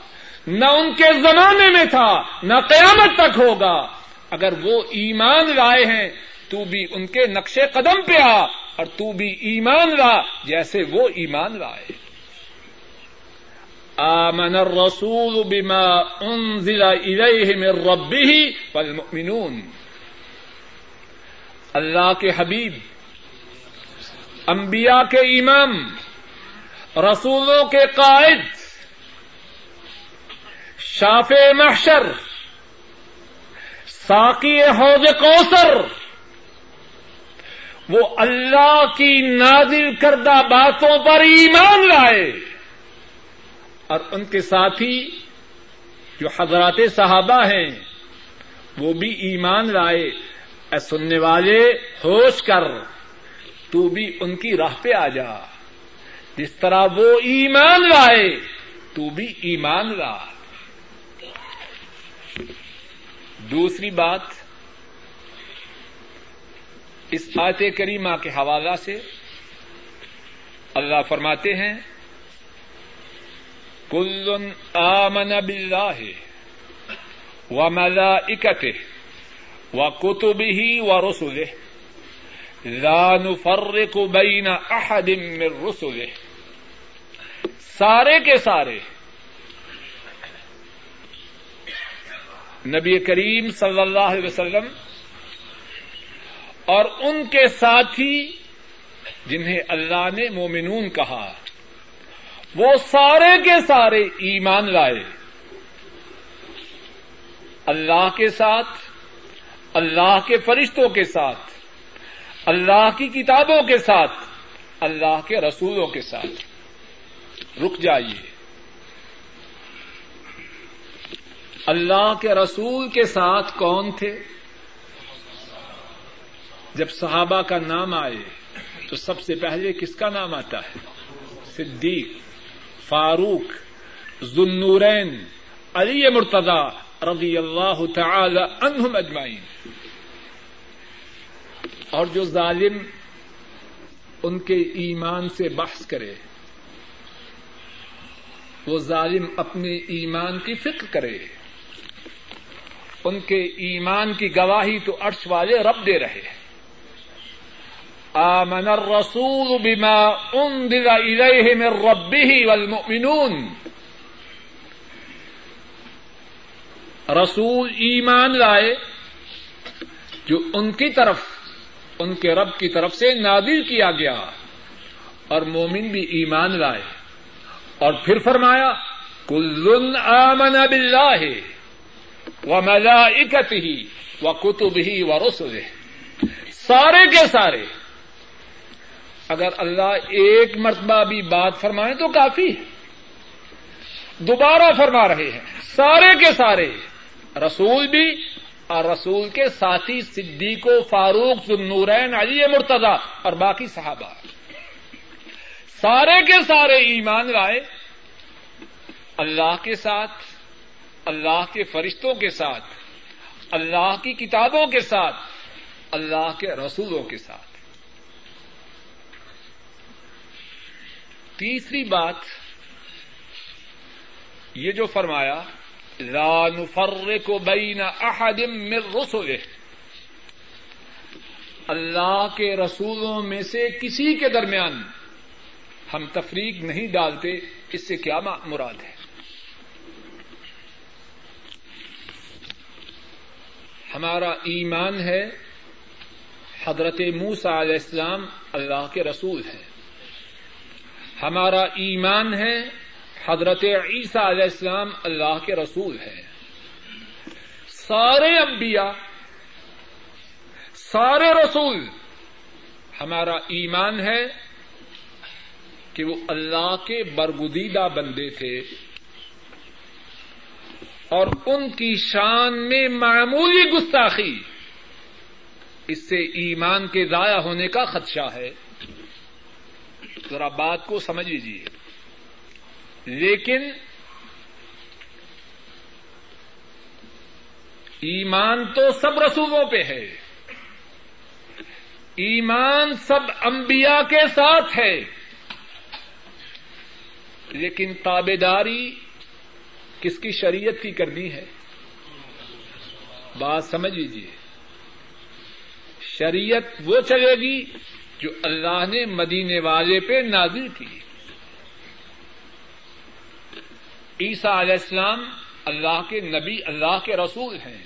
نہ ان کے زمانے میں تھا، نہ قیامت تک ہوگا۔ اگر وہ ایمان لائے ہیں، تو بھی ان کے نقش قدم پہ آ، اور تو بھی ایمان لا، جیسے وہ ایمان لائے۔ آمن الرسول بما انزل الیہ من ربہ والمؤمنون۔ اللہ کے حبیب انبیاء کے امام، رسولوں کے قائد شاف محشر، ساقی حوض کوثر، وہ اللہ کی نازل کردہ باتوں پر ایمان لائے۔ اور ان کے ساتھی جو حضرات صحابہ ہیں، وہ بھی ایمان لائے۔ اے سننے والے، ہوش کر۔ تو بھی ان کی راہ پہ آ جا۔ جس طرح وہ ایمان لائے، تو بھی ایمان لا۔ دوسری بات، اس آیت کریمہ کے حوالہ سے اللہ فرماتے ہیں، کل آمن باللہ و ملائکته و کتب ہی و رسول لان فرق بین احد من رسول سارے کے سارے نبی کریم صلی اللہ علیہ وسلم اور ان کے ساتھی جنہیں اللہ نے مومنون کہا، وہ سارے کے سارے ایمان لائے۔ اللہ کے ساتھ، اللہ کے فرشتوں کے ساتھ اللہ کی کتابوں کے ساتھ، اللہ کے رسولوں کے ساتھ۔ رک جائیے۔ اللہ کے رسول کے ساتھ کون تھے؟ جب صحابہ کا نام آئے، تو سب سے پہلے کس کا نام آتا ہے؟ صدیق، فاروق ذنورین علی مرتضی رضی اللہ تعالی عنہم اجمعین۔ اور جو ظالم ان کے ایمان سے بحث کرے، وہ ظالم اپنے ایمان کی فکر کرے۔ ان کے ایمان کی گواہی تو عرش والے رب دے رہے۔ آمن الرسول بما انزل الیہ من ربہ والمؤمنون۔ رسول ایمان لائے جو ان کی طرف ان کے رب کی طرف سے نادر کیا گیا اور مومن بھی ایمان لائے اور پھر فرمایا، کل آمن باللہ و ملائکت ہی و کتب ہی و رسول سارے کے سارے۔ اگر اللہ ایک مرتبہ بھی بات فرمائے تو کافی ہے۔ دوبارہ فرما رہے ہیں۔ سارے کے سارے۔ رسول بھی اور رسول کے ساتھی صدیق و فاروق نورین علی مرتضی اور باقی صحابہ۔ سارے کے سارے ایمان لائے۔ اللہ کے ساتھ، اللہ کے فرشتوں کے ساتھ، اللہ کی کتابوں کے ساتھ، اللہ کے رسولوں کے ساتھ۔ تیسری بات یہ جو فرمایا لا نفرق بین احد من رسله. اللہ کے رسولوں میں سے کسی کے درمیان ہم تفریق نہیں ڈالتے، اس سے کیا مراد ہے؟ ہمارا ایمان ہے، حضرت موسا علیہ السلام اللہ کے رسول ہے ہمارا ایمان ہے حضرت عیسیٰ علیہ السلام اللہ کے رسول ہیں۔ سارے انبیاء، سارے رسول ہمارا ایمان ہے کہ وہ اللہ کے برگزیدہ بندے تھے اور ان کی شان میں معمولی گستاخی اس سے ایمان کے ضائع ہونے کا خدشہ ہے۔ ذرا بات کو سمجھ لیجیے لیکن ایمان تو سب رسولوں پہ ہے۔ ایمان سب انبیاء کے ساتھ ہے۔ لیکن تابے داری کس کی شریعت کی کرنی ہے؟ بات سمجھ لیجیے شریعت وہ چلے گی جو اللہ نے مدینے والے پہ نازل کی۔ عیسیٰ علیہ السلام اللہ کے نبی، اللہ کے رسول ہیں۔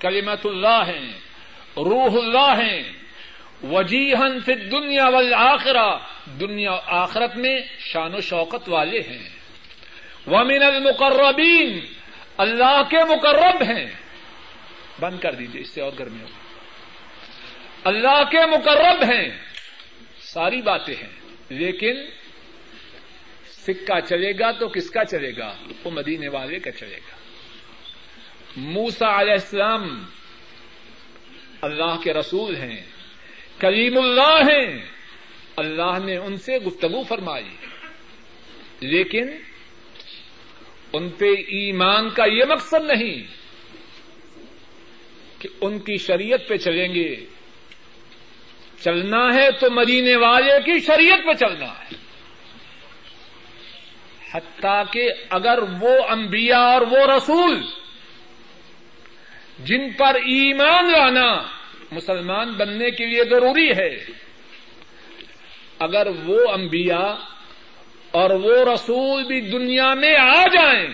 کلیمت اللہ ہیں، روح اللہ ہیں۔ وجیحن فی دنیا والآخرہ، دنیا آخرت میں شان و شوقت والے ہیں۔ ومن المقربین، اللہ کے مقرب ہیں۔ بند کر دیجیے اس سے اور گرمی ہوگی۔ اللہ کے مقرب ہیں۔ ساری باتیں ہیں، لیکن سکہ چلے گا تو کس کا چلے گا؟ وہ مدینے والے کا چلے گا۔ موسا علیہ السلام اللہ کے رسول ہیں کلیم اللہ ہیں۔ اللہ نے ان سے گفتگو فرمائی۔ لیکن ان پہ ایمان کا یہ مقصد نہیں کہ ان کی شریعت پہ چلیں گے۔ چلنا ہے تو مدینے والے کی شریعت پہ چلنا ہے۔ حتیٰ کہ اگر وہ انبیاء اور وہ رسول جن پر ایمان لانا مسلمان بننے کے لیے ضروری ہے، اگر وہ انبیاء اور وہ رسول بھی دنیا میں آ جائیں،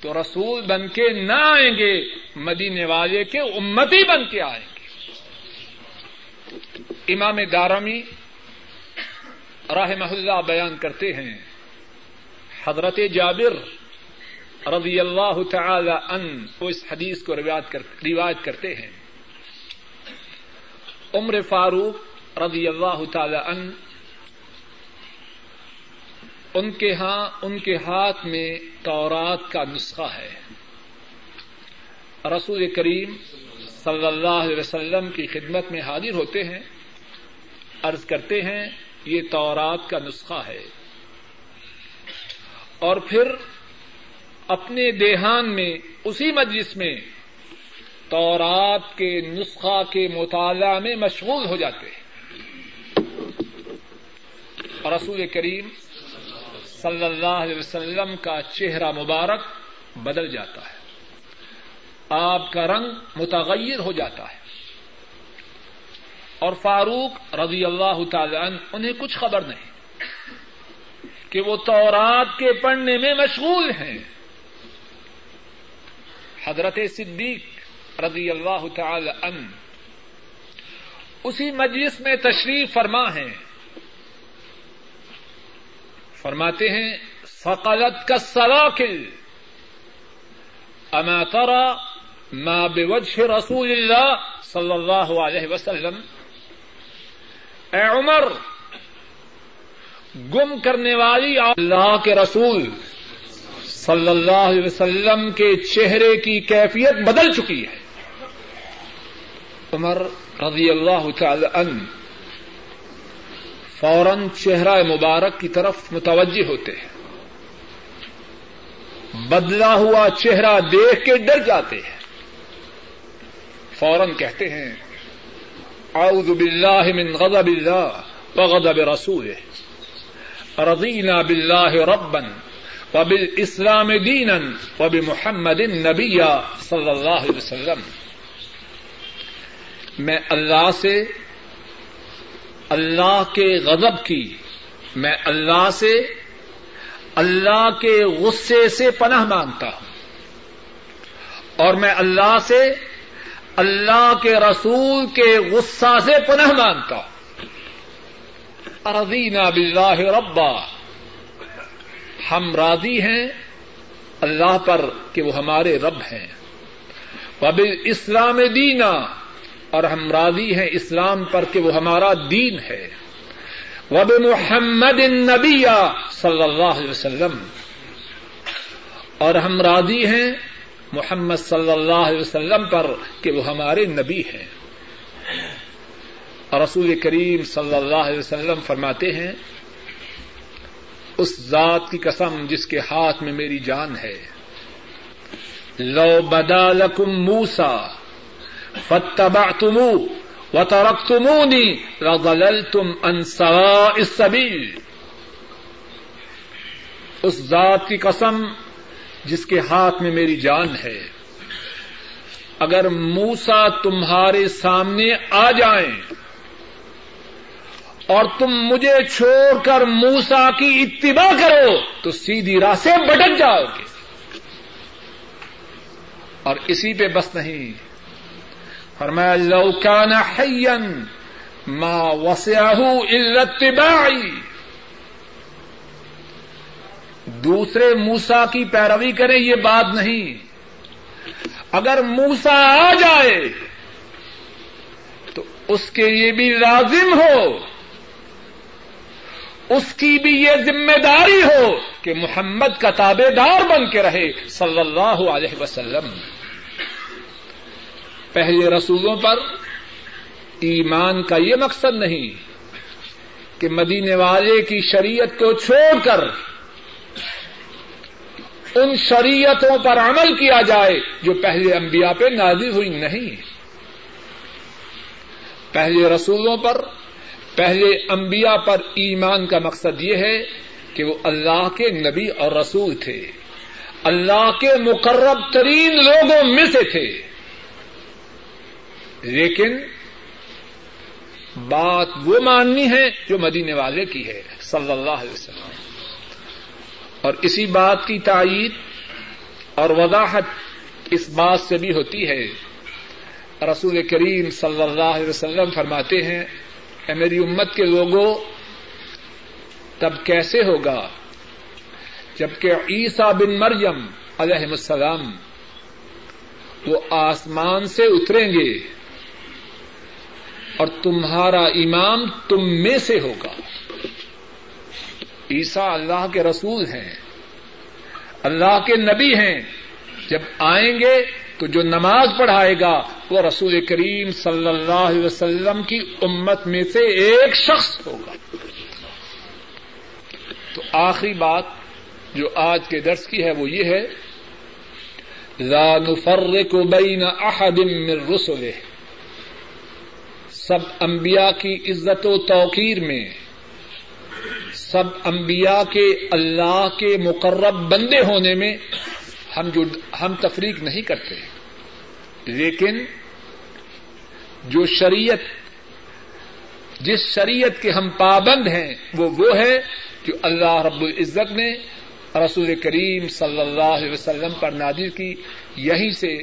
تو رسول بن کے نہ آئیں گے، مدینے والے کے امتی بن کے آئیں گے۔ امام دارمی راہ محلہ بیان کرتے ہیں۔ حضرت جابر رضی اللہ تعالی ان وہ اس حدیث کو روایت کرتے ہیں۔ عمر فاروق رضی اللہ تعالی ان ان کے ہاں ان کے ہاتھ میں تورات کا نسخہ ہے۔ رسول کریم صلی اللہ علیہ وسلم کی خدمت میں حاضر ہوتے ہیں، عرض کرتے ہیں یہ تورات کا نسخہ ہے۔ اور پھر اپنے دیہان میں، اسی مجلس میں تورات کے نسخہ کے مطالعہ میں مشغول ہو جاتے ہیں۔ اور رسول کریم صلی اللہ علیہ وسلم کا چہرہ مبارک بدل جاتا ہے۔ آپ کا رنگ متغیر ہو جاتا ہے۔ اور فاروق رضی اللہ تعالی عنہ، انہیں کچھ خبر نہیں کہ وہ تورات کے پڑھنے میں مشغول ہیں۔ حضرت صدیق رضی اللہ تعالی عنہ اسی مجلس میں تشریف فرما ہے فرماتے ہیں فقلت کا سلاکل اما ترى ما بوجه رسول اللہ صلی اللہ علیہ وسلم اے عمر، گم کرنے والی اللہ کے رسول صلی اللہ علیہ وسلم کے چہرے کی کیفیت بدل چکی ہے۔ عمر رضی اللہ تعالی عنہ فوراً چہرہ مبارک کی طرف متوجہ ہوتے ہیں۔ بدلا ہوا چہرہ دیکھ کے ڈر جاتے ہیں۔ فوراً کہتے ہیں اعوذ باللہ من غضب اللہ وغضب رسوله. رضینا باللہ ربا وبالاسلام دینا وبمحمد نبی صلی اللہ علیہ وسلم. میں اللہ سے اللہ کے غضب کی، میں اللہ سے اللہ کے غصے سے پناہ مانگتا ہوں اور میں اللہ سے اللہ کے رسول کے غصہ سے پناہ مانگتا۔ ہوں ارضینا باللہ ربا۔ ہم راضی ہیں اللہ پر کہ وہ ہمارے رب ہیں۔ وبل اسلام دینا۔ اور ہم راضی ہیں اسلام پر کہ وہ ہمارا دین ہے۔ وب محمد نبی صلی اللہ علیہ وسلم۔ اور ہم راضی ہیں محمد صلی اللہ علیہ وسلم پر کہ وہ ہمارے نبی ہیں۔ اور رسول کریم صلی اللہ علیہ وسلم فرماتے ہیں، اس ذات کی قسم جس کے ہاتھ میں میری جان ہے۔ لو بدا لکم موسا فتبا تمو و ترق تمونی رغل تم انسا اسبیل اس ذات کی قسم جس کے ہاتھ میں میری جان ہے۔ اگر موسا تمہارے سامنے آ جائیں اور تم مجھے چھوڑ کر موسا کی اتباع کرو، تو سیدھی راہ سے بٹک جاؤ گے۔ اور اسی پہ بس نہیں۔ فرمایا، لو كان حيا ما وسعه الا اتباعي دوسرے موسا کی پیروی کریں یہ بات نہیں۔ اگر موسا آ جائے، تو اس کے لیے بھی لازم ہو۔ اس کی بھی یہ ذمہ داری ہو کہ محمد کا تابے دار بن کے رہے، صلی اللہ علیہ وسلم۔ پہلے رسولوں پر ایمان کا یہ مقصد نہیں کہ مدینے والے کی شریعت کو چھوڑ کر ان شریعتوں پر عمل کیا جائے جو پہلے انبیاء پہ نازل ہوئی نہیں پہلے رسولوں پر، پہلے انبیاء پر ایمان کا مقصد یہ ہے کہ وہ اللہ کے نبی اور رسول تھے۔ اللہ کے مقرب ترین لوگوں میں سے تھے۔ لیکن بات وہ ماننی ہے جو مدینے والے کی ہے، صلی اللہ علیہ وسلم۔ اور اسی بات کی تائید اور وضاحت اس بات سے بھی ہوتی ہے۔ رسول کریم صلی اللہ علیہ وسلم فرماتے ہیں کہ میری امت کے لوگوں تب کیسے ہوگا جبکہ عیسیٰ بن مریم علیہ السلام وہ آسمان سے اتریں گے اور تمہارا امام تم میں سے ہوگا؟ عیسا اللہ کے رسول ہیں، اللہ کے نبی ہیں۔ جب آئیں گے تو جو نماز پڑھائے گا وہ رسول کریم صلی اللہ علیہ وسلم کی امت میں سے ایک شخص ہوگا۔ تو آخری بات جو آج کے درس کی ہے وہ یہ ہے، لا نفرق بین احد من رسله۔ سب انبیاء کی عزت و توقیر میں سب انبیاء کے اللہ کے مقرب بندے ہونے میں ہم جو ہم تفریق نہیں کرتے۔ لیکن جو شریعت جس شریعت کے ہم پابند ہیں وہ وہ ہے جو اللہ رب العزت نے رسول کریم صلی اللہ علیہ وسلم پر نادر کی۔ یہیں سے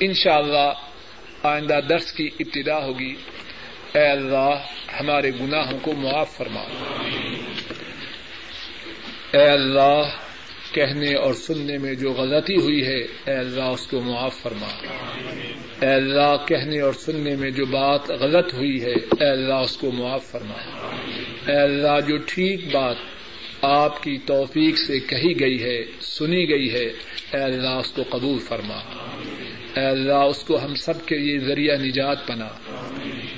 انشاءاللہ اللہ آئندہ درس کی ابتدا ہوگی۔ اے اللہ، ہمارے گناہوں کو معاف فرما۔ اے اللہ، کہنے اور سننے میں جو غلطی ہوئی ہے، اے اللہ، اس کو معاف فرما۔ اے اللہ، کہنے اور سننے میں جو بات غلط ہوئی ہے، اے اللہ، اس کو معاف فرما۔ اے اللہ، جو ٹھیک بات آپ کی توفیق سے کہی گئی ہے، سنی گئی ہے، اے اللہ، اس کو قبول فرما۔ اے اللہ، اس کو ہم سب کے لیے ذریعہ نجات بنا۔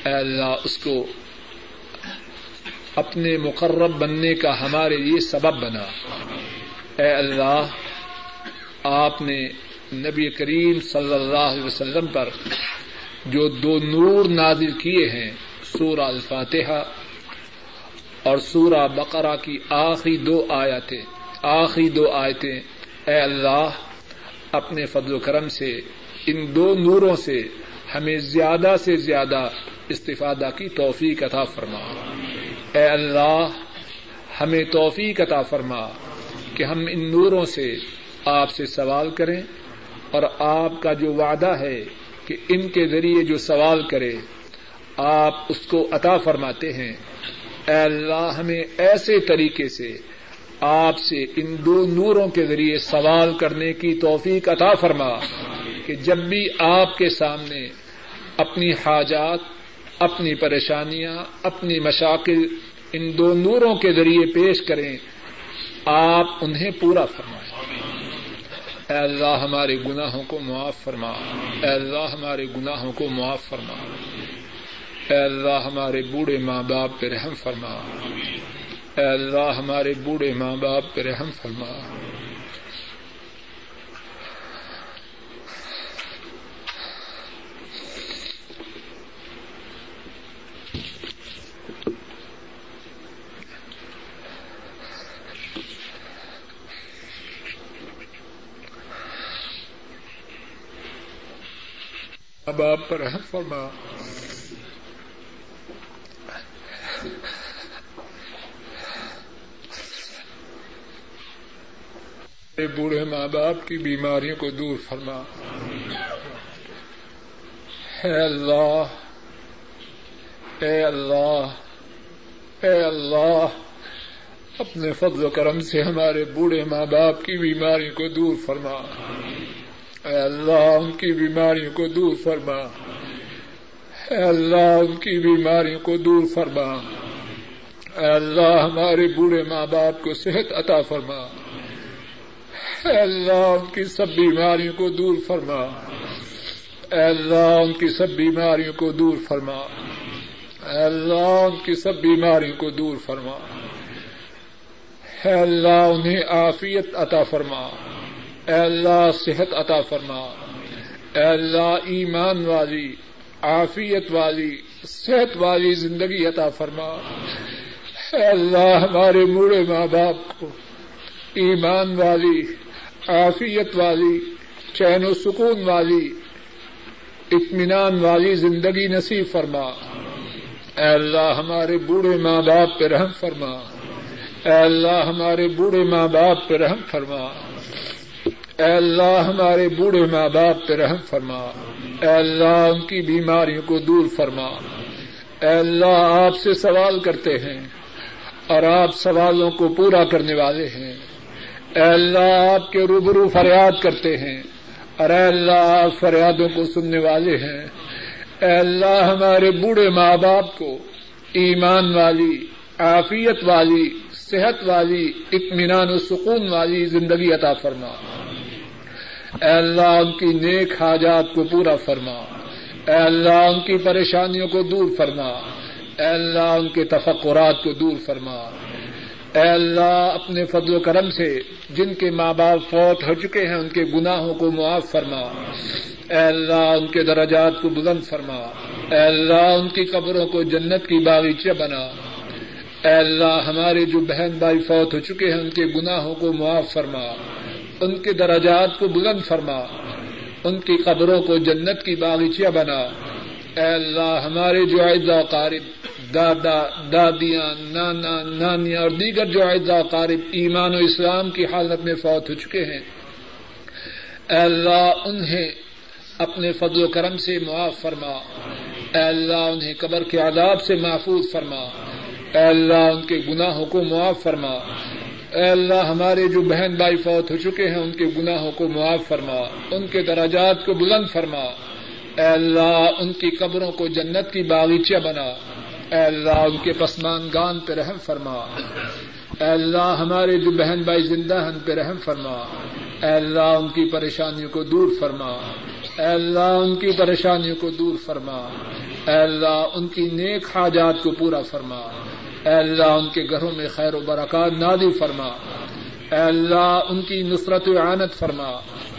اے اللہ، اس کو اپنے مقرب بننے کا ہمارے لیے سبب بنا۔ اے اللہ، آپ نے نبی کریم صلی اللہ علیہ وسلم پر جو دو نور نازل کیے ہیں، سورہ الفاتحہ اور سورہ بقرہ کی آخری دو آیتیں، آخری دو آیتیں، اے اللہ، اپنے فضل و کرم سے ان دو نوروں سے ہمیں زیادہ سے زیادہ استفادہ کی توفیق عطا فرما۔ اے اللہ، ہمیں توفیق عطا فرما کہ ہم ان نوروں سے آپ سے سوال کریں اور آپ کا جو وعدہ ہے کہ ان کے ذریعے جو سوال کرے، آپ اس کو عطا فرماتے ہیں۔ اے اللہ، ہمیں ایسے طریقے سے آپ سے ان دو نوروں کے ذریعے سوال کرنے کی توفیق عطا فرما کہ جب بھی آپ کے سامنے اپنی حاجات اپنی پریشانیاں، اپنی مشاکل ان دو نوروں کے ذریعے پیش کریں، آپ انہیں پورا فرمائیں۔ اے اللہ، ہمارے گناہوں کو معاف فرما۔ اے اللہ، ہمارے گناہوں کو معاف فرما۔ اے اللہ، ہمارے بوڑھے ماں باپ پہ رحم فرما۔ اے اللہ، ہمارے بوڑھے ماں باپ پہ رحم فرما۔ اب آپ پر فرما۔ بوڑھے ماں باپ کی بیماریوں کو دور فرما۔ اے اللہ اے اللہ اے اللہ، اپنے فضل و کرم سے ہمارے بوڑھے ماں باپ کی بیماریوں کو دور فرما۔ اے اللہ ان کی بیماریوں کو دور فرما۔ اے اللہ ان کی بیماریوں کو دور فرما۔ اے اللہ، ہمارے بوڑھے ماں باپ کو صحت عطا فرما۔ اے اللہ ان کی سب بیماریوں کو دور فرما۔ اے اللہ ان کی سب بیماریوں کو دور فرما۔ اے اللہ ان کی سب بیماریوں کو دور فرما۔ اے اللہ، انہیں عافیت عطا فرما۔ اے اللہ صحت عطا فرما۔ اے اللہ ایمان والی، عافیت والی، صحت والی زندگی عطا فرما۔ اے اللہ ہمارے بوڑھے ماں باپ کو ایمان والی، عافیت والی، چین و سکون والی، اطمینان والی زندگی نصیب فرما۔ اے اللہ ہمارے بوڑھے ماں باپ پہ رحم فرما۔ اے اللہ ہمارے بوڑھے ماں باپ پہ رحم فرما۔ اے اللہ ہمارے بوڑھے ماں باپ پہ رحم فرما۔ اے اللہ ان کی بیماریوں کو دور فرما۔ اے اللہ آپ سے سوال کرتے ہیں اور آپ سوالوں کو پورا کرنے والے ہیں۔ اے اللہ آپ کے روبرو فریاد کرتے ہیں اور اے اللہ آپ فریادوں کو سننے والے ہیں۔ اے اللہ ہمارے بوڑھے ماں باپ کو ایمان والی، عافیت والی، صحت والی، اطمینان و سکون والی زندگی عطا فرما۔ اے اللہ ان کی نیک حاجات کو پورا فرما۔ اے اللہ ان کی پریشانیوں کو دور فرما۔ اے اللہ ان کے تفقرات کو دور فرما۔ اے اللہ اپنے فضل و کرم سے جن کے ماں باپ فوت ہو چکے ہیں، ان کے گناہوں کو معاف فرما۔ اے اللہ ان کے درجات کو بلند فرما۔ اے اللہ ان کی قبروں کو جنت کی باغیچہ بنا۔ اے اللہ ہمارے جو بہن بھائی فوت ہو چکے ہیں، ان کے گناہوں کو معاف فرما۔ ان کے درجات کو بلند فرما، ان کی قبروں کو جنت کی باغیچیاں بنا۔ اے اللہ، ہمارے جو اعزا قارب، دادا، دادیاں، نانا، نانیاں اور دیگر جو اعزا قارب ایمان و اسلام کی حالت میں فوت ہو چکے ہیں۔ اے اللہ، انہیں اپنے فضل و کرم سے معاف فرما۔ اے اللہ، انہیں قبر کے عذاب سے محفوظ فرما۔ اے اللہ، ان کے گناہوں کو معاف فرما۔ اے اللہ، ہمارے جو بہن بھائی فوت ہو چکے ہیں، ان کے گناہوں کو معاف فرما، ان کے دراجات کو بلند فرما۔ اے اللہ، ان کی قبروں کو جنت کی باغیچہ بنا۔ اے اللہ، ان کے پسمان گان پہ رحم فرما۔ اے اللہ، ہمارے جو بہن بھائی زندہ ہیں، ان پہ رحم فرما۔ اے اللہ، ان کی پریشانیوں کو دور فرما۔ اے اللہ، ان کی پریشانیوں کو دور فرما۔ اے اللہ، ان کی نیک حاجات کو پورا فرما۔ اے اللہ، ان کے گھروں میں خیر و برکات نادی فرما۔ اے اللہ، ان کی نصرت و عانت فرما۔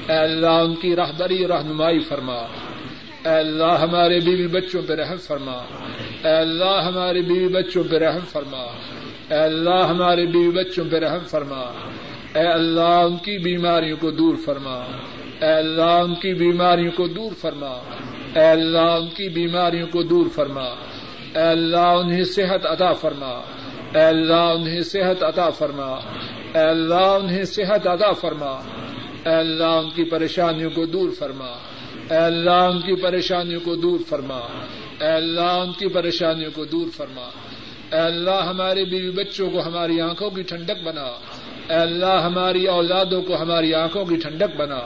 اے اللہ، ان کی رہبری رہنمائی فرما۔ اے اللہ، ہمارے بیوی بچوں پہ رحم فرما۔ اے اللہ، ہمارے بیوی بچوں پہ رحم فرما۔ اے اللہ، ہمارے بیوی بچوں پہ رحم فرما۔ اے اللہ، ان کی بیماریوں کو دور فرما۔ اے اللہ، ان کی بیماریوں کو دور فرما۔ اے اللہ، ان کی بیماریوں کو دور فرما۔ اے اللہ انہیں صحت عطا فرما۔ اے اللہ انہیں صحت عطا فرما۔ اے اللہ انہیں صحت عطا فرما۔ اے اللہ ان کی پریشانیوں کو دور فرما۔ اے اللہ ان کی پریشانیوں کو دور فرما۔ اے اللہ ان کی پریشانیوں کو دور فرما۔ اے اللہ ہمارے بیوی بچوں کو ہماری آنکھوں کی ٹھنڈک بنا۔ اے اللہ ہماری اولادوں کو ہماری آنکھوں کی ٹھنڈک بنا۔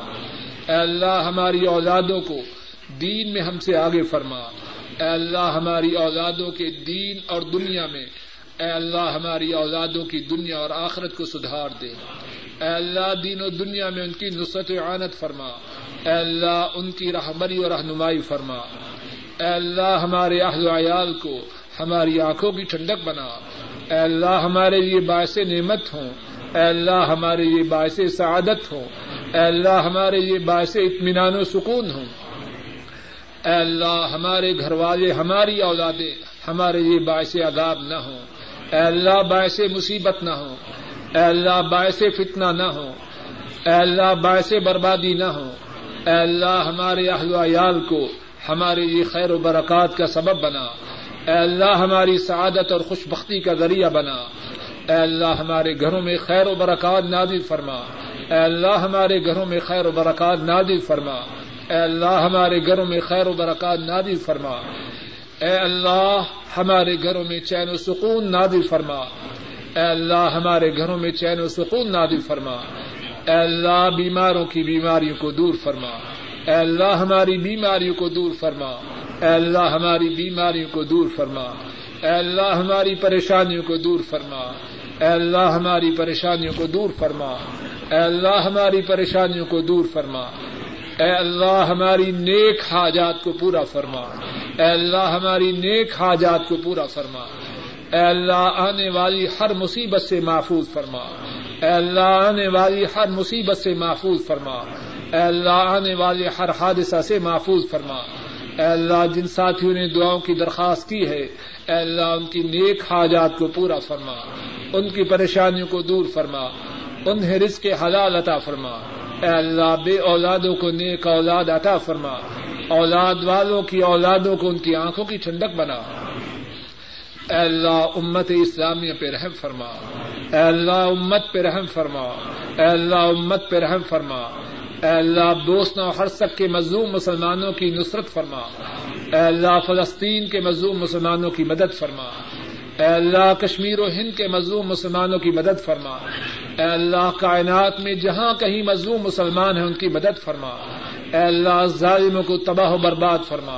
اے اللہ ہماری اولادوں کو دین میں ہم سے آگے فرما۔ اے اللہ ہماری اولادوں کے دین اور دنیا میں، اے اللہ ہماری اولادوں کی دنیا اور آخرت کو سدھار دے۔ اے اللہ دین و دنیا میں ان کی نصرت عانت فرما۔ اے اللہ ان کی رہبری اور رہنمائی فرما۔ اے اللہ ہمارے اہل و عیال کو ہماری آنکھوں کی ٹھنڈک بنا۔ اے اللہ ہمارے لیے باعث نعمت ہوں۔ اے اللہ ہمارے لیے باعث سعادت ہوں۔ اے اللہ ہمارے لیے باعث اطمینان و سکون ہوں۔ اے اللہ، ہمارے گھر والے ہماری اولادیں ہمارے لیے باعث عذاب نہ ہوں۔ اے اللہ، باعث مصیبت نہ ہو اے اللہ، باعث فتنہ نہ ہو اے اللہ، باعث بربادی نہ ہو اے اللہ، ہمارے اہل عیال کو ہمارے لیے خیر و برکات کا سبب بنا۔ اے اللہ، ہماری سعادت اور خوش بختی کا ذریعہ بنا۔ اے اللہ، ہمارے گھروں میں خیر و برکات نادل فرما۔ اے اللہ، ہمارے گھروں میں خیر و برکات نادل فرما۔ اے اللہ ہمارے گھروں میں خیر و برکات نادل فرما۔ اے اللہ ہمارے گھروں میں چین و سکون نادل فرما۔ اے اللہ ہمارے گھروں میں چین و سکون نادل فرما۔ اے اللہ بیماروں کی بیماریوں کو دور فرما۔ اے اللہ ہماری بیماریوں کو دور فرما۔ اے اللہ ہماری بیماریوں کو دور فرما۔ اے اللہ ہماری پریشانیوں کو دور فرما۔ اے اللہ ہماری پریشانیوں کو دور فرما۔ اے اللہ ہماری پریشانیوں کو دور فرما۔ اے اللہ ہماری نیک حاجات کو پورا فرما۔ اے اللہ ہماری نیک حاجات کو پورا فرما۔ اے اللہ آنے والی ہر مصیبت سے محفوظ فرما۔ اے اللہ آنے والی ہر مصیبت سے محفوظ فرما۔ اے اللہ آنے والے ہر حادثہ سے محفوظ فرما۔ اے اللہ جن ساتھیوں نے دعاؤں کی درخواست کی ہے، اے اللہ ان کی نیک حاجات کو پورا فرما۔ ان کی پریشانیوں کو دور فرما۔ انہیں رزق حلال عطا فرما۔ اے اللہ بے اولادوں کو نیک اولاد عطا فرما۔ اولاد والوں کی اولادوں کو ان کی آنکھوں کی ٹھنڈک بنا۔ اے اللہ امت اسلامیہ پہ رحم فرما۔ اے اللہ امت پہ رحم فرما۔ اے اللہ امت پہ رحم فرما۔ اے اللہ بوسنا و ہرسک کے مظلوم مسلمانوں کی نصرت فرما۔ اے اللہ فلسطین کے مظلوم مسلمانوں کی مدد فرما۔ اے اللہ کشمیر و ہند کے مظلوم مسلمانوں کی مدد فرما۔ اے اللہ کائنات میں جہاں کہیں مظلوم مسلمان ہیں ان کی مدد فرما۔ اے اللہ ظالموں کو تباہ و برباد فرما۔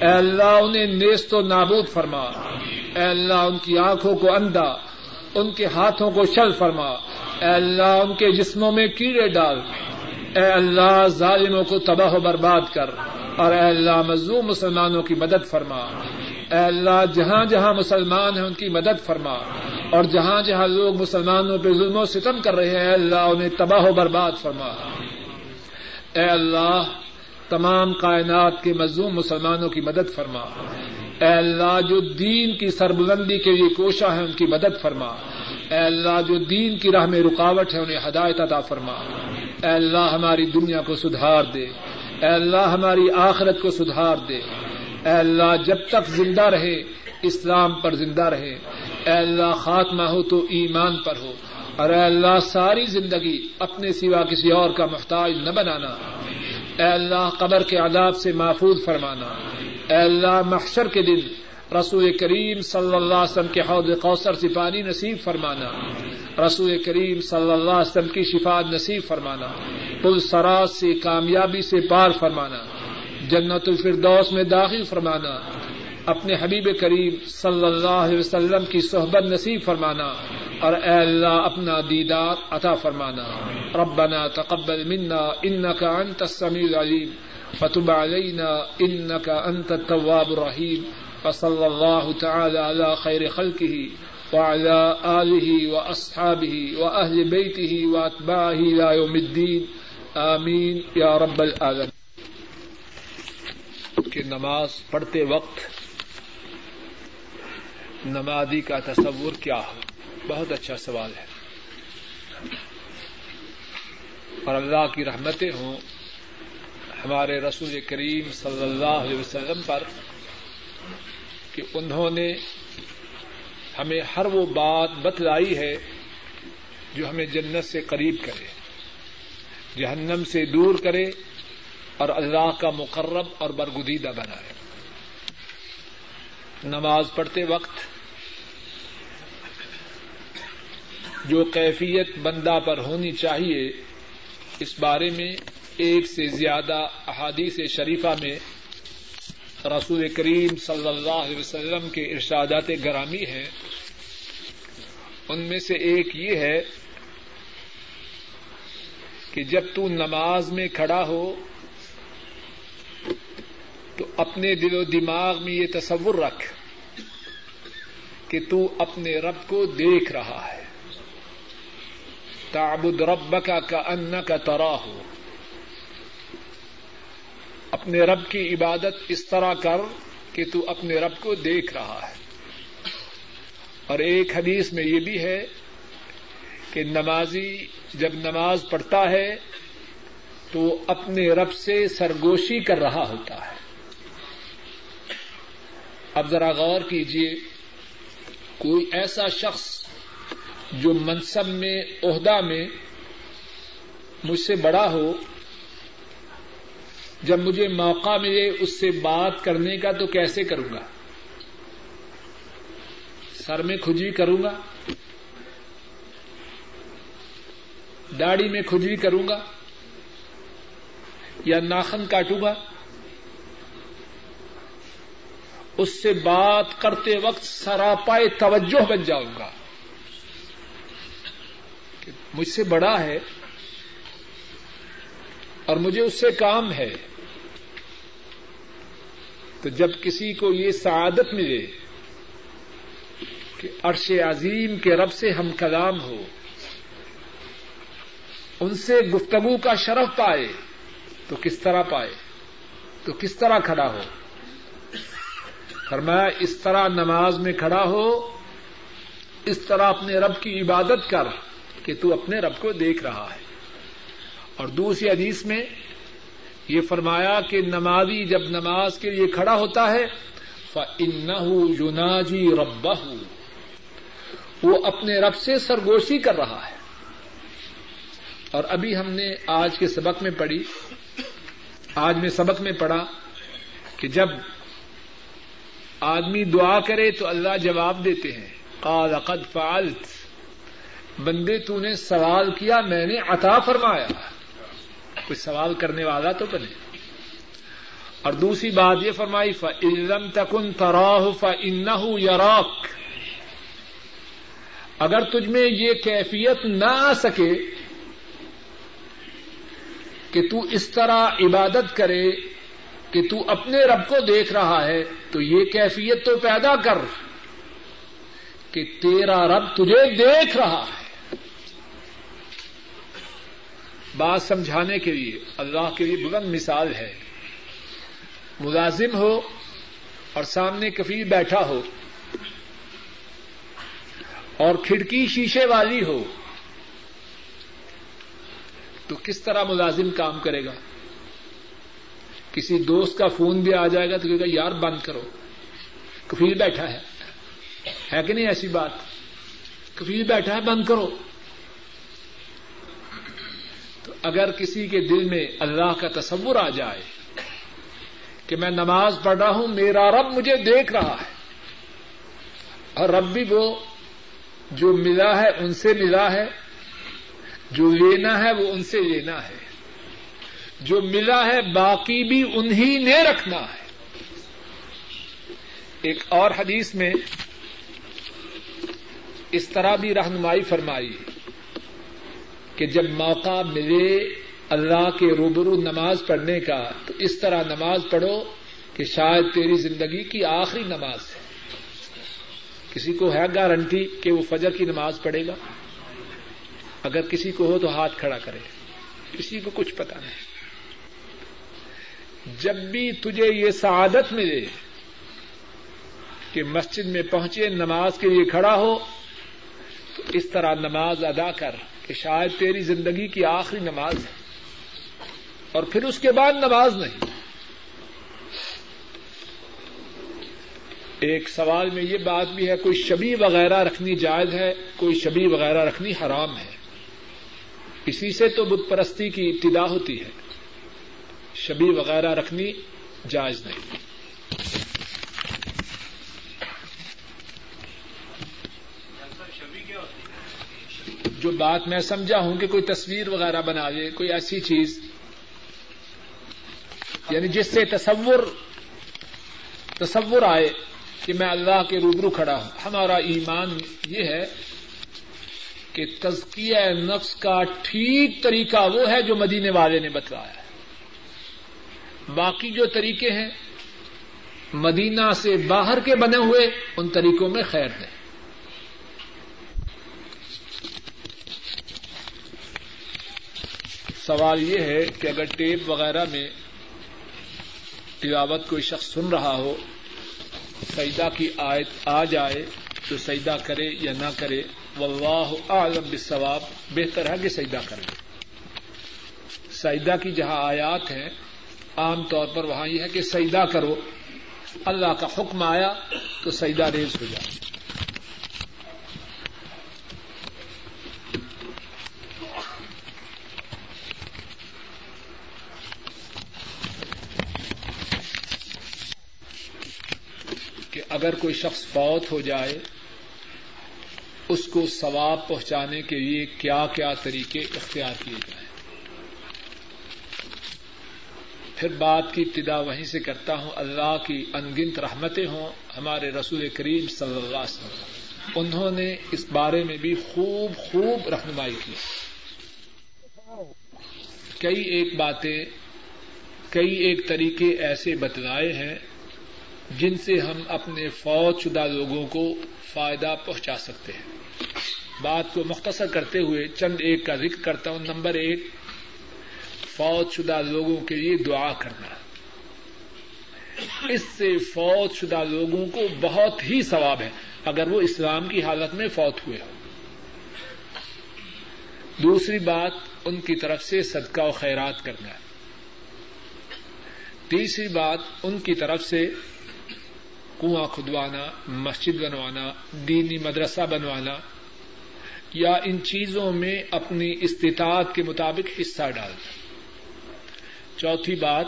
اے اللہ انہیں نیست و نابود فرما۔ اے اللہ ان کی آنکھوں کو اندھا، ان کے ہاتھوں کو شل فرما۔ اے اللہ ان کے جسموں میں کیڑے ڈال۔ اے اللہ ظالموں کو تباہ و برباد کر۔ اور اے اللہ مظلوم مسلمانوں کی مدد فرما۔ اے اللہ، جہاں جہاں مسلمان ہیں ان کی مدد فرما۔ اور جہاں جہاں لوگ مسلمانوں پہ ظلم و ستم کر رہے ہیں اللہ، انہیں تباہ و برباد فرما۔ اے اللہ، تمام کائنات کے مظلوم مسلمانوں کی مدد فرما۔ اے اللہ، جو دین کی سربلندی کے لیے کوشاں ہے ان کی مدد فرما۔ اے اللہ، جو دین کی راہ میں رکاوٹ ہے انہیں ہدایت عطا فرما۔ اے اللہ، ہماری دنیا کو سدھار دے۔ اے اللہ، ہماری آخرت کو سدھار دے۔ اے اللہ، جب تک زندہ رہے، اسلام پر زندہ رہے۔ اے اللہ، خاتمہ ہو تو ایمان پر ہو۔ اور اے اللہ، ساری زندگی اپنے سوا کسی اور کا محتاج نہ بنانا۔ اے اللہ، قبر کے عذاب سے محفوظ فرمانا۔ اے اللہ، محشر کے دن رسول کریم صلی اللہ علیہ وسلم کے حوض کوثر سے پانی نصیب فرمانا۔ رسول کریم صلی اللہ علیہ وسلم کی شفا نصیب فرمانا۔ پل سراج سے، کامیابی سے پار فرمانا۔ جنت الفردوس میں داخل فرمانا، اپنے حبیب کریم صلی اللہ علیہ وسلم کی صحبت نصیب فرمانا، اور اے اللہ اپنا دیدار عطا فرمانا۔ ربنا تقبل منا انك انت السميع العليم فتب علينا انك انت التواب الرحيم وصلى الله تعالى على خير خلقه وعلى آله وأصحابه وأهل بيته وأتباعه إلى يوم الدين آمين يا رب العالمين کہ نماز پڑھتے وقت نمازی کا تصور کیا ہو؟ بہت اچھا سوال ہے۔ اور اللہ کی رحمتیں ہوں، ہمارے رسول کریم صلی اللہ علیہ وسلم پر کہ انہوں نے ہمیں ہر وہ بات بتلائی ہے جو ہمیں جنت سے قریب کرے، جہنم سے دور کرے اور اللہ کا مقرب اور برگدیدہ بنائے نماز پڑھتے وقت جو کیفیت بندہ پر ہونی چاہیے، اس بارے میں ایک سے زیادہ احادیث شریفہ میں رسول کریم صلی اللہ علیہ وسلم کے ارشادات گرامی ہیں۔ ان میں سے ایک یہ ہے کہ جب تو نماز میں کھڑا ہو تو اپنے دل و دماغ میں یہ تصور رکھ کہ تو اپنے رب کو دیکھ رہا ہے۔ تعبد رب کا کا ان کا ترا ہو اپنے رب کی عبادت اس طرح کر کہ تو اپنے رب کو دیکھ رہا ہے۔ اور ایک حدیث میں یہ بھی ہے کہ نمازی جب نماز پڑھتا ہے تو اپنے رب سے سرگوشی کر رہا ہوتا ہے۔ اب ذرا غور کیجیے کوئی ایسا شخص جو منصب میں، عہدہ میں مجھ سے بڑا ہو، جب مجھے موقع ملے اس سے بات کرنے کا تو کیسے کروں گا؟ سر میں کھجی کروں گا؟ داڑھی میں کھجی کروں گا؟ یا ناخن کاٹوں گا؟ اس سے بات کرتے وقت سراپائے توجہ بن جاؤں گا۔ کہ مجھ سے بڑا ہے اور مجھے اس سے کام ہے۔ تو جب کسی کو یہ سعادت ملے کہ عرش عظیم کے رب سے ہم کلام ہو، ان سے گفتگو کا شرف پائے، تو کس طرح پائے؟ تو کس طرح کھڑا ہو؟ فرمایا، اس طرح نماز میں کھڑا ہو، اس طرح اپنے رب کی عبادت کر کہ تو اپنے رب کو دیکھ رہا ہے۔ اور دوسری حدیث میں یہ فرمایا کہ نمازی جب نماز کے لیے کھڑا ہوتا ہے، فَإِنَّهُ يُنَاجِي رَبَّهُ۔ وہ اپنے رب سے سرگوشی کر رہا ہے۔ اور ابھی ہم نے آج کے سبق میں پڑھی، آج میں سبق میں پڑھا کہ جب آدمی دعا کرے تو اللہ جواب دیتے ہیں۔ قال قد فعلت۔ بندے تو نے سوال کیا، میں نے عطا فرمایا۔ کوئی سوال کرنے والا تو بنے۔ اور دوسری بات یہ فرمائی فعلم تکن تراہ فنح یراک اگر تجھ میں یہ کیفیت نہ آ سکے کہ تو اس طرح عبادت کرے کہ تو اپنے رب کو دیکھ رہا ہے، تو یہ کیفیت تو پیدا کر کہ تیرا رب تجھے دیکھ رہا ہے۔ بات سمجھانے کے لیے اللہ کے لیے بلند مثال ہے۔ ملازم ہو اور سامنے کفیل بیٹھا ہو اور کھڑکی شیشے والی ہو، تو کس طرح ملازم کام کرے گا؟ کسی دوست کا فون بھی آ جائے گا تو کہے گا، یار بند کرو۔ کفیل بیٹھا ہے۔ ہے کہ نہیں ایسی بات؟ کفیل بیٹھا ہے، بند کرو۔ تو اگر کسی کے دل میں اللہ کا تصور آ جائے کہ میں نماز پڑھ رہا ہوں، میرا رب مجھے دیکھ رہا ہے۔ اور رب بھی وہ جو ملا ہے، ان سے ملا ہے۔ جو لینا ہے، وہ ان سے لینا ہے۔ جو ملا ہے باقی بھی انہی نے رکھنا ہے۔ ایک اور حدیث میں اس طرح بھی رہنمائی فرمائی کہ جب موقع ملے اللہ کے روبرو نماز پڑھنے کا، تو اس طرح نماز پڑھو کہ شاید تیری زندگی کی آخری نماز ہے۔ کسی کو ہے گارنٹی کہ وہ فجر کی نماز پڑھے گا؟ اگر کسی کو ہو تو ہاتھ کھڑا کرے۔ کسی کو کچھ پتا نہیں۔ جب بھی تجھے یہ سعادت ملے کہ مسجد میں پہنچے، نماز کے لیے کھڑا ہو، تو اس طرح نماز ادا کر کہ شاید تیری زندگی کی آخری نماز ہے۔ اور پھر اس کے بعد نماز نہیں۔ ایک سوال میں یہ بات بھی ہے، کوئی شبی وغیرہ رکھنی جائز ہے، کوئی شبی وغیرہ رکھنی حرام ہے؟ اسی سے تو بت پرستی کی ابتدا ہوتی ہے۔ شبی وغیرہ رکھنی جائز نہیں۔ جو بات میں سمجھا ہوں کہ کوئی تصویر وغیرہ بنا لے کوئی ایسی چیز یعنی جس سے تصور تصور آئے کہ میں اللہ کے روبرو کھڑا ہوں۔ ہمارا ایمان یہ ہے کہ تزکیہ نفس کا ٹھیک طریقہ وہ ہے جو مدینے والے نے بتلایا۔ ہے باقی جو طریقے ہیں، مدینہ سے باہر کے بنے ہوئے ان طریقوں میں خیر نہیں سوال یہ ہے کہ اگر ٹیپ وغیرہ میں تلاوت کوئی شخص سن رہا ہو سیدا کی آیت آ جائے تو سیدا کرے یا نہ کرے، واللہ اعلم بالصواب، بہتر ہے کہ سجدہ کریں سجدہ کی جہاں آیات ہیں عام طور پر وہاں یہ ہے کہ سجدہ کرو۔ اللہ کا حکم آیا تو سجدہ ریز ہو جائے۔ کہ اگر کوئی شخص فوت ہو جائے، اس کو ثواب پہنچانے کے لیے کیا کیا طریقے اختیار کیے جائیں۔ پھر بات کی ابتدا وہیں سے کرتا ہوں۔ اللہ کی انگنت رحمتیں ہوں ہمارے رسول کریم صلی اللہ علیہ وسلم۔ انہوں نے اس بارے میں بھی خوب خوب رہنمائی کی۔ کئی ایک باتیں، کئی ایک طریقے ایسے بتلائے ہیں جن سے ہم اپنے فوج شدہ لوگوں کو فائدہ پہنچا سکتے ہیں۔ بات کو مختصر کرتے ہوئے چند ایک کا ذکر کرتا ہوں۔ نمبر ایک فوج شدہ لوگوں کے لیے دعا کرنا۔ اس سے فوج شدہ لوگوں کو بہت ہی ثواب ہے، اگر وہ اسلام کی حالت میں فوت ہوئے۔ ہو دوسری بات، ان کی طرف سے صدقہ و خیرات کرنا۔ ہے تیسری بات، ان کی طرف سے کنواں کھدوانا، مسجد بنوانا، دینی مدرسہ بنوانا، یا ان چیزوں میں اپنی استطاعت کے مطابق حصہ ڈالنا۔ چوتھی بات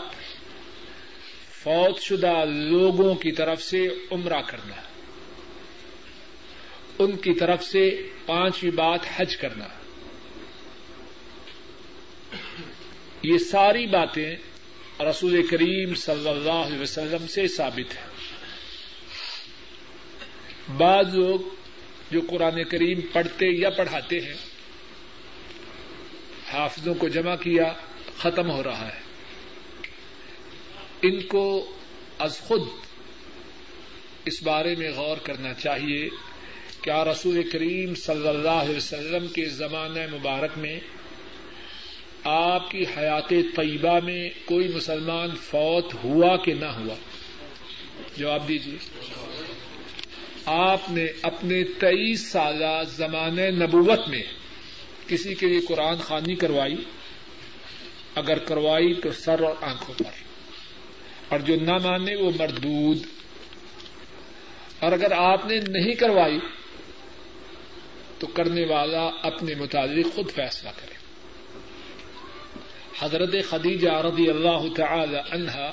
فوت شدہ لوگوں کی طرف سے عمرہ کرنا۔ ان کی طرف سے پانچویں بات، حج کرنا۔ یہ ساری باتیں رسول کریم صلی اللہ علیہ وسلم سے ثابت ہے بعض لوگ جو قرآن کریم پڑھتے یا پڑھاتے ہیں، حافظوں کو جمع کیا، ختم ہو رہا ہے۔ ان کو از خود اس بارے میں غور کرنا چاہیے کیا رسول کریم صلی اللہ علیہ وسلم کے زمانہ مبارک میں آپ کی حیات طیبہ میں کوئی مسلمان فوت ہوا کہ نہ ہوا؟ جواب دیجیے آپ نے اپنے تیئیس سالہ زمانۂ نبوت میں کسی کے لیے قرآن خوانی کروائی؟ اگر کروائی تو سر اور آنکھوں پر۔ اور جو نہ مانے وہ مردود۔ اور اگر آپ نے نہیں کروائی، تو کرنے والا اپنے متعلق خود فیصلہ کرے۔ حضرت خدیجہ رضی اللہ تعالی عنہا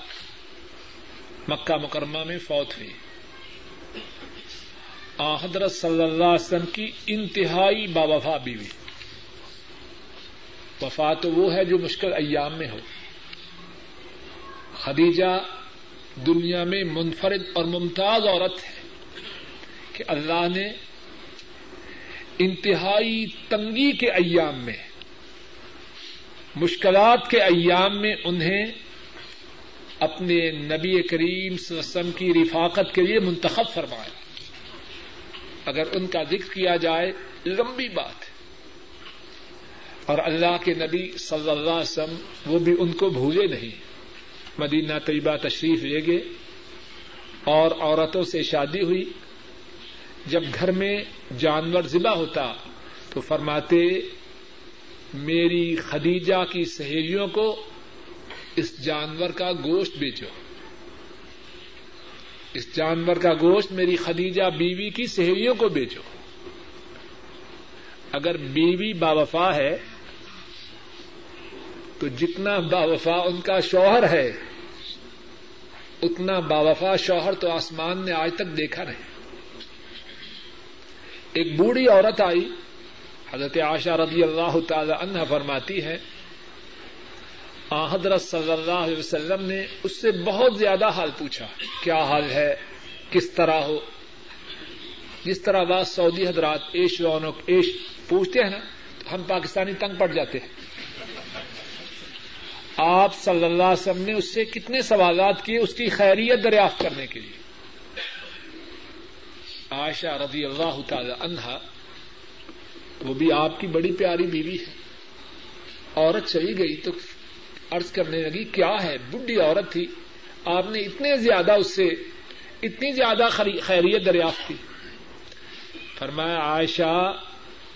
مکہ مکرمہ میں فوت ہوئی حضرت صلی اللہ علیہ وسلم کی انتہائی باوفا بیوی۔ وفا تو وہ ہے جو مشکل ایام میں ہو۔ خدیجہ دنیا میں منفرد اور ممتاز عورت ہے کہ اللہ نے انتہائی تنگی کے ایام میں، مشکلات کے ایام میں انہیں اپنے نبی کریم وسلم کی رفاقت کے لیے منتخب فرمایا۔ اگر ان کا ذکر کیا جائے، لمبی بات ہے۔ اور اللہ کے نبی صلی اللہ علیہ وسلم وہ بھی ان کو بھولے نہیں۔ مدینہ طیبہ تشریف لے گئے اور عورتوں سے شادی ہوئی۔ جب گھر میں جانور ذبح ہوتا تو فرماتے، میری خدیجہ کی سہیلیوں کو اس جانور کا گوشت بیچو۔ اس جانور کا گوشت میری خدیجہ بیوی کی سہیلیوں کو بیچو۔ اگر بیوی باوفا ہے تو جتنا باوفا ان کا شوہر ہے، اتنا باوفا شوہر تو آسمان نے آج تک دیکھا نہیں۔ ایک بوڑھی عورت آئی، حضرت عاشا رضی اللہ تعالی عنہ فرماتی ہے حضرت صلی اللہ علیہ وسلم نے اس سے بہت زیادہ حال پوچھا، کیا حال ہے، کس طرح ہو؟ جس طرح بات سعودی حضرات ایش رونق ایش پوچھتے ہیں نا، تو ہم پاکستانی تنگ پڑ جاتے ہیں۔ آپ صلی اللہ علیہ وسلم نے اس سے کتنے سوالات کیے اس کی خیریت دریافت کرنے کے لیے؟ عائشہ رضی اللہ تعالی عنہا، وہ بھی آپ کی بڑی پیاری بیوی ہے۔ عورت چلی گئی تو ارض کرنے لگی، کیا ہے؟ بڈی عورت تھی۔ آپ نے اتنے زیادہ اس سے، اتنی زیادہ خیریت دریافت کی۔ فرمایا، عائشہ،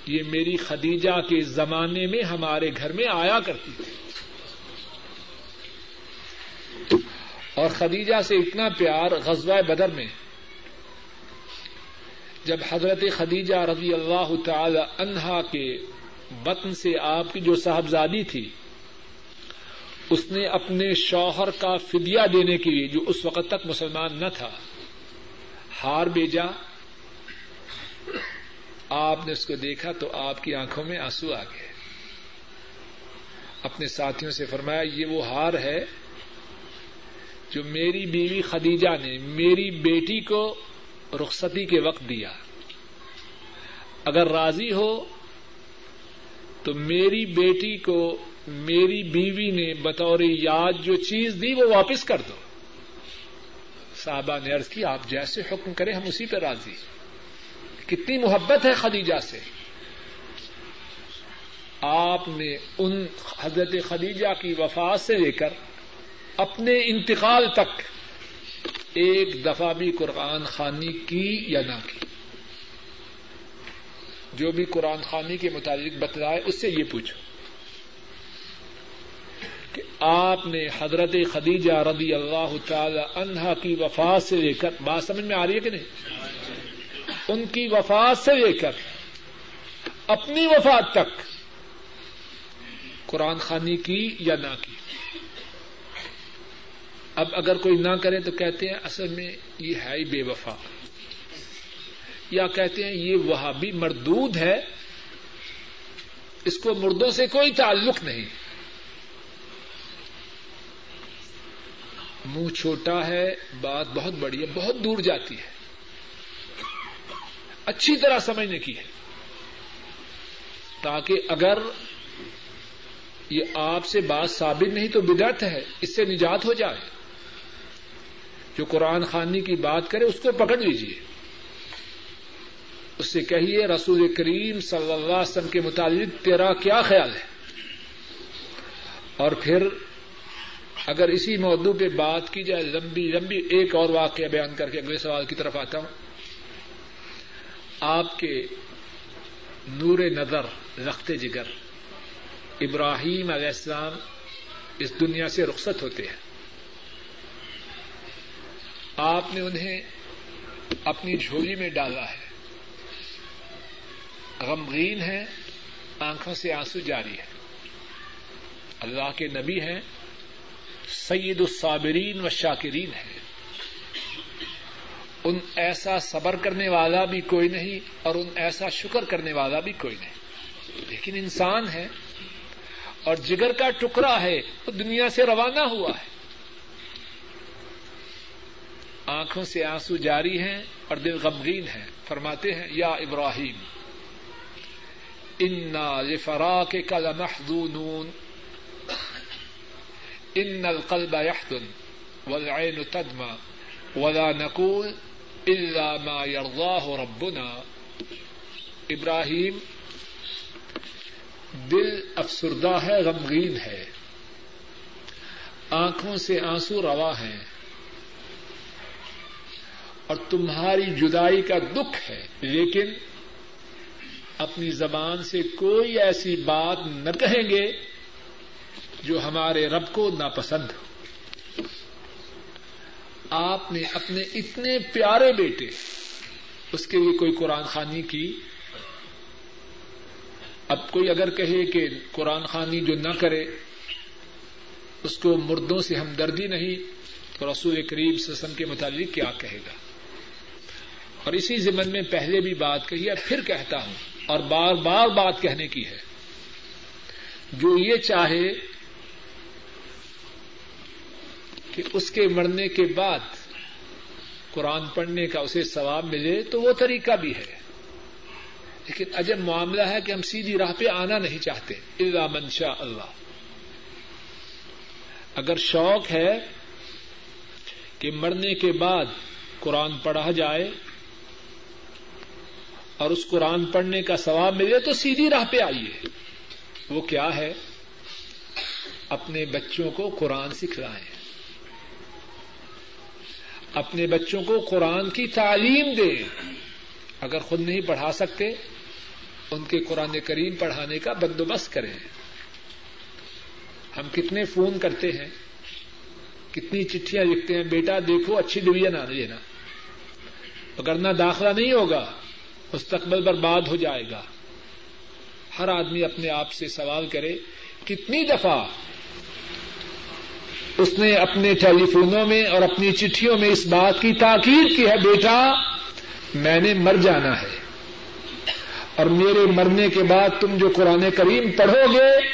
یہ میری خدیجہ کے زمانے میں ہمارے گھر میں آیا کرتی تھی۔ اور خدیجہ سے اتنا پیار غزوہ بدر میں۔ جب حضرت خدیجہ رضی اللہ تعالی عنہا کے بطن سے آپ کی جو صاحبزادی تھی، اس نے اپنے شوہر کا فدیہ دینے کے لیے، جو اس وقت تک مسلمان نہ تھا، ہار بھیجا آپ نے اس کو دیکھا تو آپ کی آنکھوں میں آنسو آ گئے۔ اپنے ساتھیوں سے فرمایا، یہ وہ ہار ہے جو میری بیوی خدیجہ نے میری بیٹی کو رخصتی کے وقت دیا۔ اگر راضی ہو تو میری بیٹی کو میری بیوی نے بطور یاد جو چیز دی وہ واپس کر دو۔ صاحبہ نے عرض کی آپ جیسے حکم کریں ہم اسی پہ راضی۔ کتنی محبت ہے خدیجہ سے۔ آپ نے ان حضرت خدیجہ کی وفات سے لے کر اپنے انتقال تک ایک دفعہ بھی قرآن خانی کی یا نہ کی۔ جو بھی قرآن خانی کے متعلق بتلائے، اس سے یہ پوچھو کہ آپ نے حضرت خدیجہ رضی اللہ تعالی عنہا کی وفات سے لے کر، بات سمجھ میں آ رہی ہے کہ نہیں؟ ان کی وفات سے لے کر اپنی وفات تک قرآن خانی کی یا نہ کی۔ اب اگر کوئی نہ کرے تو کہتے ہیں اصل میں یہ ہے ہی بے وفا۔ یا کہتے ہیں یہ وہاں بھی مردود ہے۔ اس کو مردوں سے کوئی تعلق نہیں۔ منہ چھوٹا ہے، بات بہت بڑی ہے، بہت دور جاتی ہے۔ اچھی طرح سمجھنے کی ہے۔ تاکہ اگر یہ آپ سے بات ثابت نہیں تو بدعت ہے، اس سے نجات ہو جائے۔ جو قرآن خانی کی بات کرے اس کو پکڑ لیجیے اس سے کہیے، رسول کریم صلی اللہ علیہ وسلم کے متعلق تیرا کیا خیال ہے؟ اور پھر اگر اسی موضوع پہ بات کی جائے، لمبی لمبی ایک اور واقعہ بیان کر کے اگلے سوال کی طرف آتا ہوں۔ آپ کے نور نظر رخت جگر ابراہیم علیہ السلام اس دنیا سے رخصت ہوتے ہیں۔ آپ نے انہیں اپنی جھولی میں ڈالا ہے۔ غمگین ہے آنکھوں سے آنسو جاری ہے اللہ کے نبی ہیں، سید الصابرین و شاکرین ہے ان ایسا صبر کرنے والا بھی کوئی نہیں اور ان ایسا شکر کرنے والا بھی کوئی نہیں۔ لیکن انسان ہے اور جگر کا ٹکڑا ہے، وہ دنیا سے روانہ ہوا ہے۔ آنکھوں سے آنسو جاری ہیں اور دل غمگین ہے فرماتے ہیں، یا ابراہیم، انا لفرا کے کل محدود ان القلب يحزن والعين تدمع ولا نقول الا ما يرضاه ربنا۔ ابراہیم، دل افسردہ ہے، غمگین ہے۔ آنکھوں سے آنسو روا ہے اور تمہاری جدائی کا دکھ ہے، لیکن اپنی زبان سے کوئی ایسی بات نہ کہیں گے جو ہمارے رب کو ناپسند ہو۔ آپ نے اپنے اتنے پیارے بیٹے، اس کے لیے کوئی قرآن خانی کی؟ اب کوئی اگر کہے کہ قرآن خانی جو نہ کرے، اس کو مردوں سے ہمدردی نہیں، تو رسول قریب سسم کے متعلق کیا کہے گا؟ اور اسی زمن میں پہلے بھی بات کہی ہے پھر کہتا ہوں اور بار بار بات کہنے کی ہے۔ جو یہ چاہے کہ اس کے مرنے کے بعد قرآن پڑھنے کا اسے ثواب ملے تو وہ طریقہ بھی ہے۔ لیکن عجب معاملہ ہے کہ ہم سیدھی راہ پہ آنا نہیں چاہتے۔ اللہ منشا اللہ اگر شوق ہے کہ مرنے کے بعد قرآن پڑھا جائے اور اس قرآن پڑھنے کا ثواب ملے تو سیدھی راہ پہ آئیے۔ وہ کیا ہے؟ اپنے بچوں کو قرآن سکھلائیں۔ اپنے بچوں کو قرآن کی تعلیم دے اگر خود نہیں پڑھا سکتے، ان کے قرآن کریم پڑھانے کا بندوبست کریں۔ ہم کتنے فون کرتے ہیں، کتنی چٹھیاں لکھتے ہیں، بیٹا دیکھو اچھی ڈویژن آ لینا اگر نہ داخلہ نہیں ہوگا۔ مستقبل برباد ہو جائے گا۔ ہر آدمی اپنے آپ سے سوال کرے، کتنی دفعہ اس نے اپنے ٹیلی فونوں میں اور اپنی چٹھیوں میں اس بات کی تاکید کی ہے، بیٹا، میں نے مر جانا ہے۔ اور میرے مرنے کے بعد تم جو قرآن کریم پڑھو گے،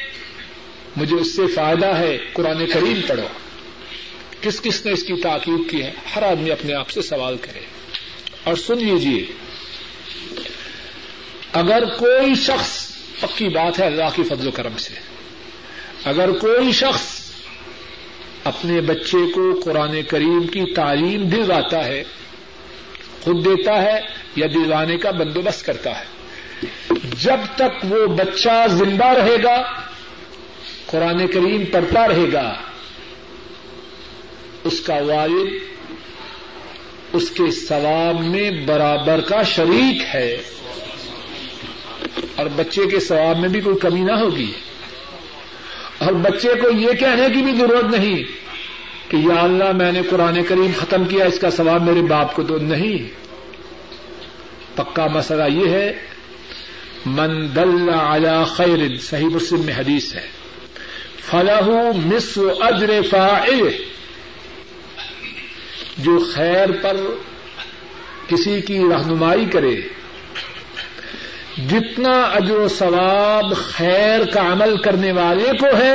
مجھے اس سے فائدہ ہے، قرآن کریم پڑھو۔ کس کس نے اس کی تاکید کی ہے؟ ہر آدمی اپنے آپ سے سوال کرے۔ اور سن لیجیے اگر کوئی شخص، پکی بات ہے اللہ کی فضل و کرم سے، اگر کوئی شخص اپنے بچے کو قرآن کریم کی تعلیم دلواتا ہے، خود دیتا ہے یا دلوانے کا بندوبست کرتا ہے، جب تک وہ بچہ زندہ رہے گا، قرآن کریم پڑھتا رہے گا، اس کا والد اس کے ثواب میں برابر کا شریک ہے۔ اور بچے کے ثواب میں بھی کوئی کمی نہ ہوگی۔ اور بچے کو یہ کہنے کی بھی ضرورت نہیں کہ یا اللہ میں نے قرآن کریم ختم کیا، اس کا ثواب میرے باپ کو تو نہیں۔ پکا مسئلہ یہ ہے، من دل علی خیر، صحیح مسلم میں حدیث ہے۔ فلاح مس اجر فاعل۔ جو خیر پر کسی کی رہنمائی کرے، جتنا اجر و ثواب خیر کا عمل کرنے والے کو ہے،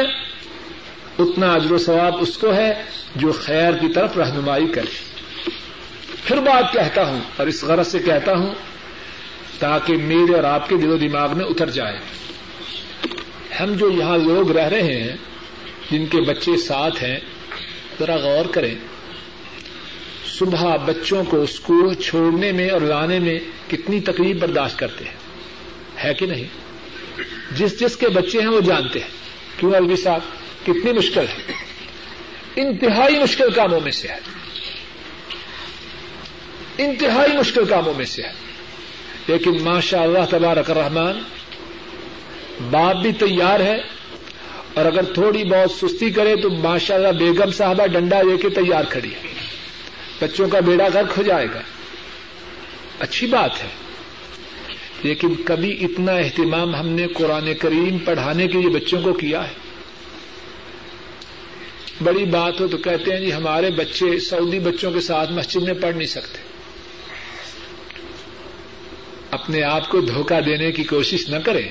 اتنا اجر و ثواب اس کو ہے جو خیر کی طرف رہنمائی کرے۔ پھر بات کہتا ہوں اور اس غرض سے کہتا ہوں، تاکہ میرے اور آپ کے دل و دماغ میں اتر جائے۔ ہم جو یہاں لوگ رہ رہے ہیں، جن کے بچے ساتھ ہیں، ذرا غور کریں۔ صبح بچوں کو اسکول چھوڑنے میں اور لانے میں کتنی تکلیف برداشت کرتے ہیں؟ ہے کہ نہیں؟ جس جس کے بچے ہیں وہ جانتے ہیں۔ کیوں الوی صاحب؟ کتنی مشکل ہے۔ انتہائی مشکل کاموں میں سے ہے۔ انتہائی مشکل کاموں میں سے ہے۔ لیکن ماشاء اللہ تبارک الرحمان باپ بھی تیار ہے۔ اور اگر تھوڑی بہت سستی کرے تو ماشاء اللہ بیگم صاحبہ ڈنڈا لے کے تیار کھڑی ہے۔ بچوں کا بیڑا گرک ہو جائے گا۔ اچھی بات ہے۔ لیکن کبھی اتنا اہتمام ہم نے قرآن کریم پڑھانے کے لیے بچوں کو کیا ہے۔ بڑی بات ہو تو کہتے ہیں جی ہمارے بچے سعودی بچوں کے ساتھ مسجد میں پڑھ نہیں سکتے۔ اپنے آپ کو دھوکہ دینے کی کوشش نہ کریں۔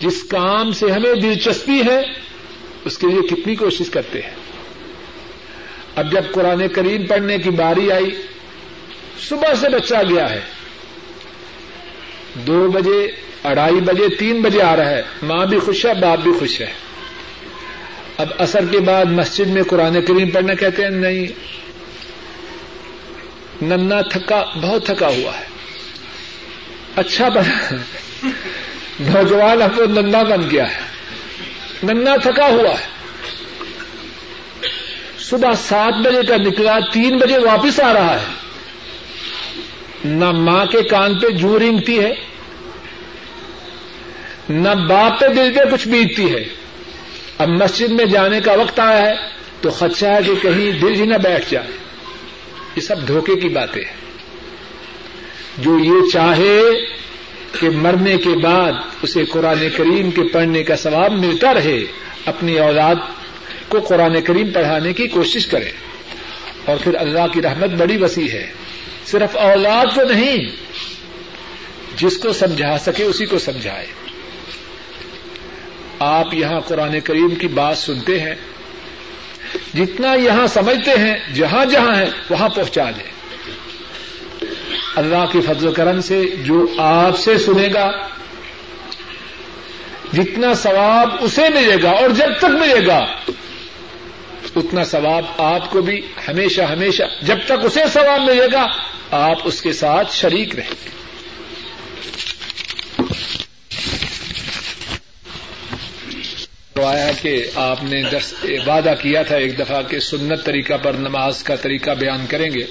جس کام سے ہمیں دلچسپی ہے، اس کے لیے کتنی کوشش کرتے ہیں۔ اب جب قرآن کریم پڑھنے کی باری آئی، صبح سے بچہ گیا ہے۔ دو بجے اڑائی بجے، تین بجے آ رہا ہے۔ ماں بھی خوش ہے، باپ بھی خوش ہے۔ اب اثر کے بعد مسجد میں قرآن کریم پڑھنا کہتے ہیں، نہیں۔ ننا تھکا، بہت تھکا ہوا ہے۔ اچھا بنا۔ نوجوان اب وہ ننا بن گیا ہے۔ ننا تھکا ہوا ہے۔ صبح سات بجے کا نکلا، تین بجے واپس آ رہا ہے۔ نہ ماں کے کان پہ جو رینگتی ہے، نہ باپ پہ دل پہ کچھ بیتتی ہے۔ اب مسجد میں جانے کا وقت آیا ہے، تو خدشہ ہے کہ کہیں دل ہی نہ بیٹھ جائے۔ یہ سب دھوکے کی باتیں ہیں۔ جو یہ چاہے کہ مرنے کے بعد اسے قرآن کریم کے پڑھنے کا ثواب ملتا رہے، اپنی اولاد کو قرآن کریم پڑھانے کی کوشش کرے اور پھر اللہ کی رحمت بڑی وسیع ہے۔ صرف اولاد کو نہیں، جس کو سمجھا سکے اسی کو سمجھائے۔ آپ یہاں قرآن کریم کی بات سنتے ہیں۔ جتنا یہاں سمجھتے ہیں، جہاں جہاں ہے وہاں پہنچا دیں اللہ کی فضل و کرم سے جو آپ سے سنے گا، جتنا ثواب اسے ملے گا اور جب تک ملے گا اتنا ثواب آپ کو بھی ہمیشہ ہمیشہ جب تک اسے ثواب ملے گا، آپ اس کے ساتھ شریک رہیں گے۔ آیا کہ آپ نے وعدہ کیا تھا ایک دفعہ کہ سنت طریقہ پر نماز کا طریقہ بیان کریں گے۔